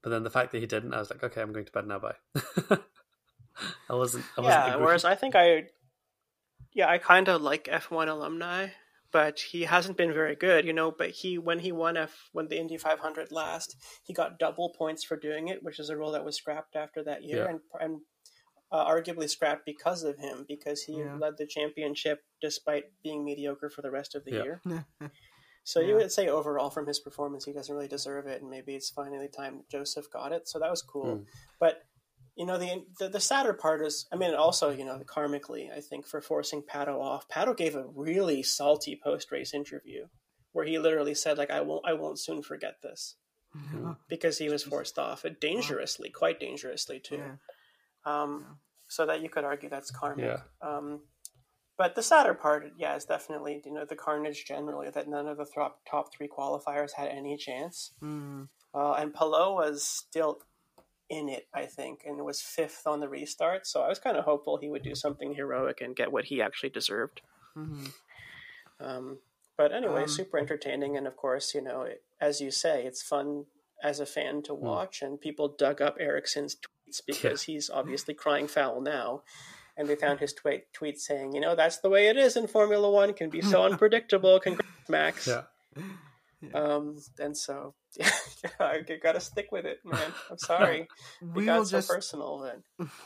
But then the fact that he didn't, I was like, "Okay, I'm going to bed now." Bye. I wasn't. I wasn't Yeah. Whereas I think I, Yeah, I kind of like F1 alumni, but he hasn't been very good, you know. But he, when he won F, when the Indy 500 last, he got double points for doing it, which is a rule that was scrapped after that year, Yeah. and and uh, arguably scrapped because of him, because he Yeah. led the championship despite being mediocre for the rest of the Yeah. year. So you would say overall from his performance, he doesn't really deserve it, and maybe it's finally time Joseph got it. So that was cool. Mm. But you know, the, the the sadder part is, I mean, also you know, karmically, I think for forcing Pato off, Pato gave a really salty post race interview where he literally said like, "I won't, I won't soon forget this," because he was forced off, and dangerously, quite dangerously too. yeah. Um, so that you could argue that's karmic. Yeah. Um, but the sadder part, yeah, is definitely you know the carnage generally that none of the top top three qualifiers had any chance, Mm. uh, and Palou was still in it, I think, and was fifth on the restart. So I was kind of hopeful he would do something heroic and get what he actually deserved. hmm Um, but anyway, Um, super entertaining, and of course, you know, it, as you say, it's fun as a fan to watch. And people dug up Ericsson's tweets because he's obviously crying foul now, and they found his tweet tweet saying, you know, that's the way it is in Formula One. Can be so unpredictable. Congrats, Max. Yeah. Um, and so yeah, I got to stick with it, man. I'm sorry. We it got will so just personal then.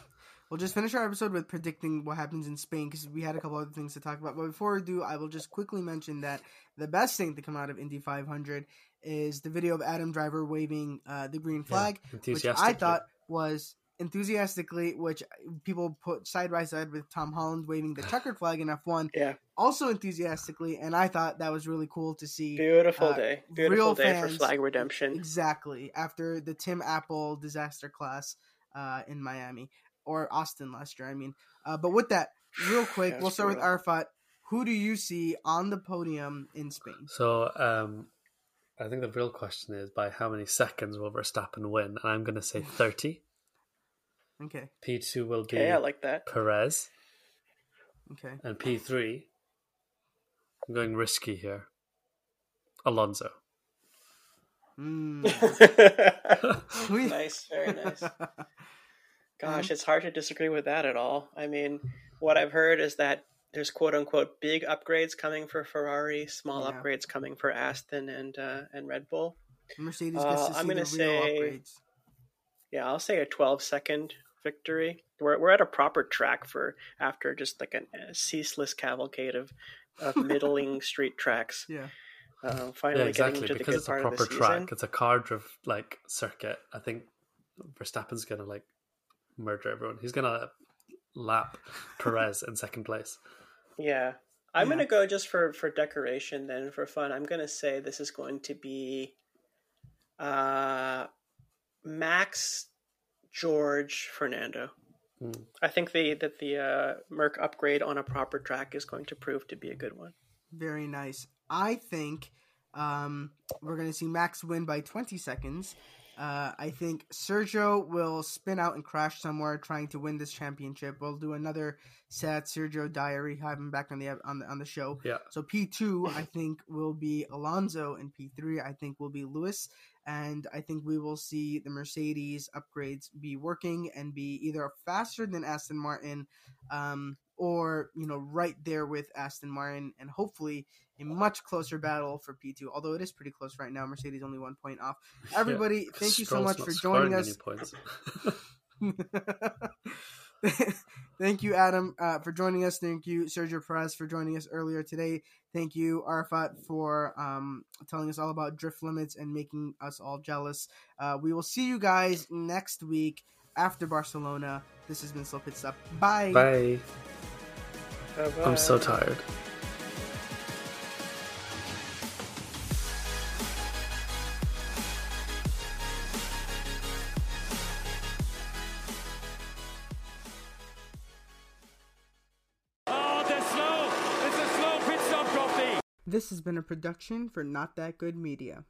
We'll just finish our episode with predicting what happens in Spain because we had a couple other things to talk about. But before we do, I will just quickly mention that the best thing to come out of Indy 500 is the video of Adam Driver waving uh, the green flag, which I thought was enthusiastically, which people put side by side with Tom Holland waving the checkered flag in F1, Yeah, also enthusiastically, and I thought that was really cool to see. beautiful Uh, day. real Beautiful day for flag redemption. Exactly after the Tim Apple disaster class uh, in Miami or Austin last year. I mean, uh, but with that, real quick, Yeah, we'll it's start with brutal. Arafat. Who do you see on the podium in Spain? So um, I think the real question is by how many seconds will Verstappen win? And I'm going to say 30. Okay, P2 will be Okay, I like that. Perez. okay. And P3, I'm going risky here. Alonso. Mm. nice, very nice. Gosh, it's hard to disagree with that at all. I mean, what I've heard is that there's quote unquote big upgrades coming for Ferrari, small Yeah. upgrades coming for Aston and uh, and Red Bull. Mercedes gets Uh, to see I'm the gonna real say- upgrades. Yeah, I'll say a 12 second victory. We're we're at a proper track for after just like an, a ceaseless cavalcade of of middling street tracks. Yeah, Uh, Yeah, finally exactly. getting into the Because good it's a part of the proper season. track. It's a car drive like circuit. I think Verstappen's going to like murder everyone. He's going to lap Perez in second place. Yeah. I'm Yeah. gonna go just for for decoration then for fun. I'm gonna say this is going to be uh Max George Fernando. Hmm. I think the that the uh, Merc upgrade on a proper track is going to prove to be a good one. very nice. I think um, we're going to see Max win by 20 seconds. Uh, I think Sergio will spin out and crash somewhere trying to win this championship. We'll do another sad Sergio diary, have him back on the on the on the show. Yeah. So P two, I think, will be Alonso, and P three, I think, will be Lewis. And I think we will see the Mercedes upgrades be working and be either faster than Aston Martin, um, or you know, right there with Aston Martin, and hopefully a much closer battle for P two. Although it is pretty close right now. Mercedes only one point off. Everybody, Yeah, thank you so much for joining us. points. Thank you, Adam, uh, for joining us. Thank you, Sergio Perez, for joining us earlier today. Thank you, Arafat, for um, telling us all about drift limits and making us all jealous. Uh, we will see you guys next week after Barcelona. This has been Slow Pit Stop. Bye. Bye. Bye-bye. I'm so tired. This has been a production for Not That Good Media.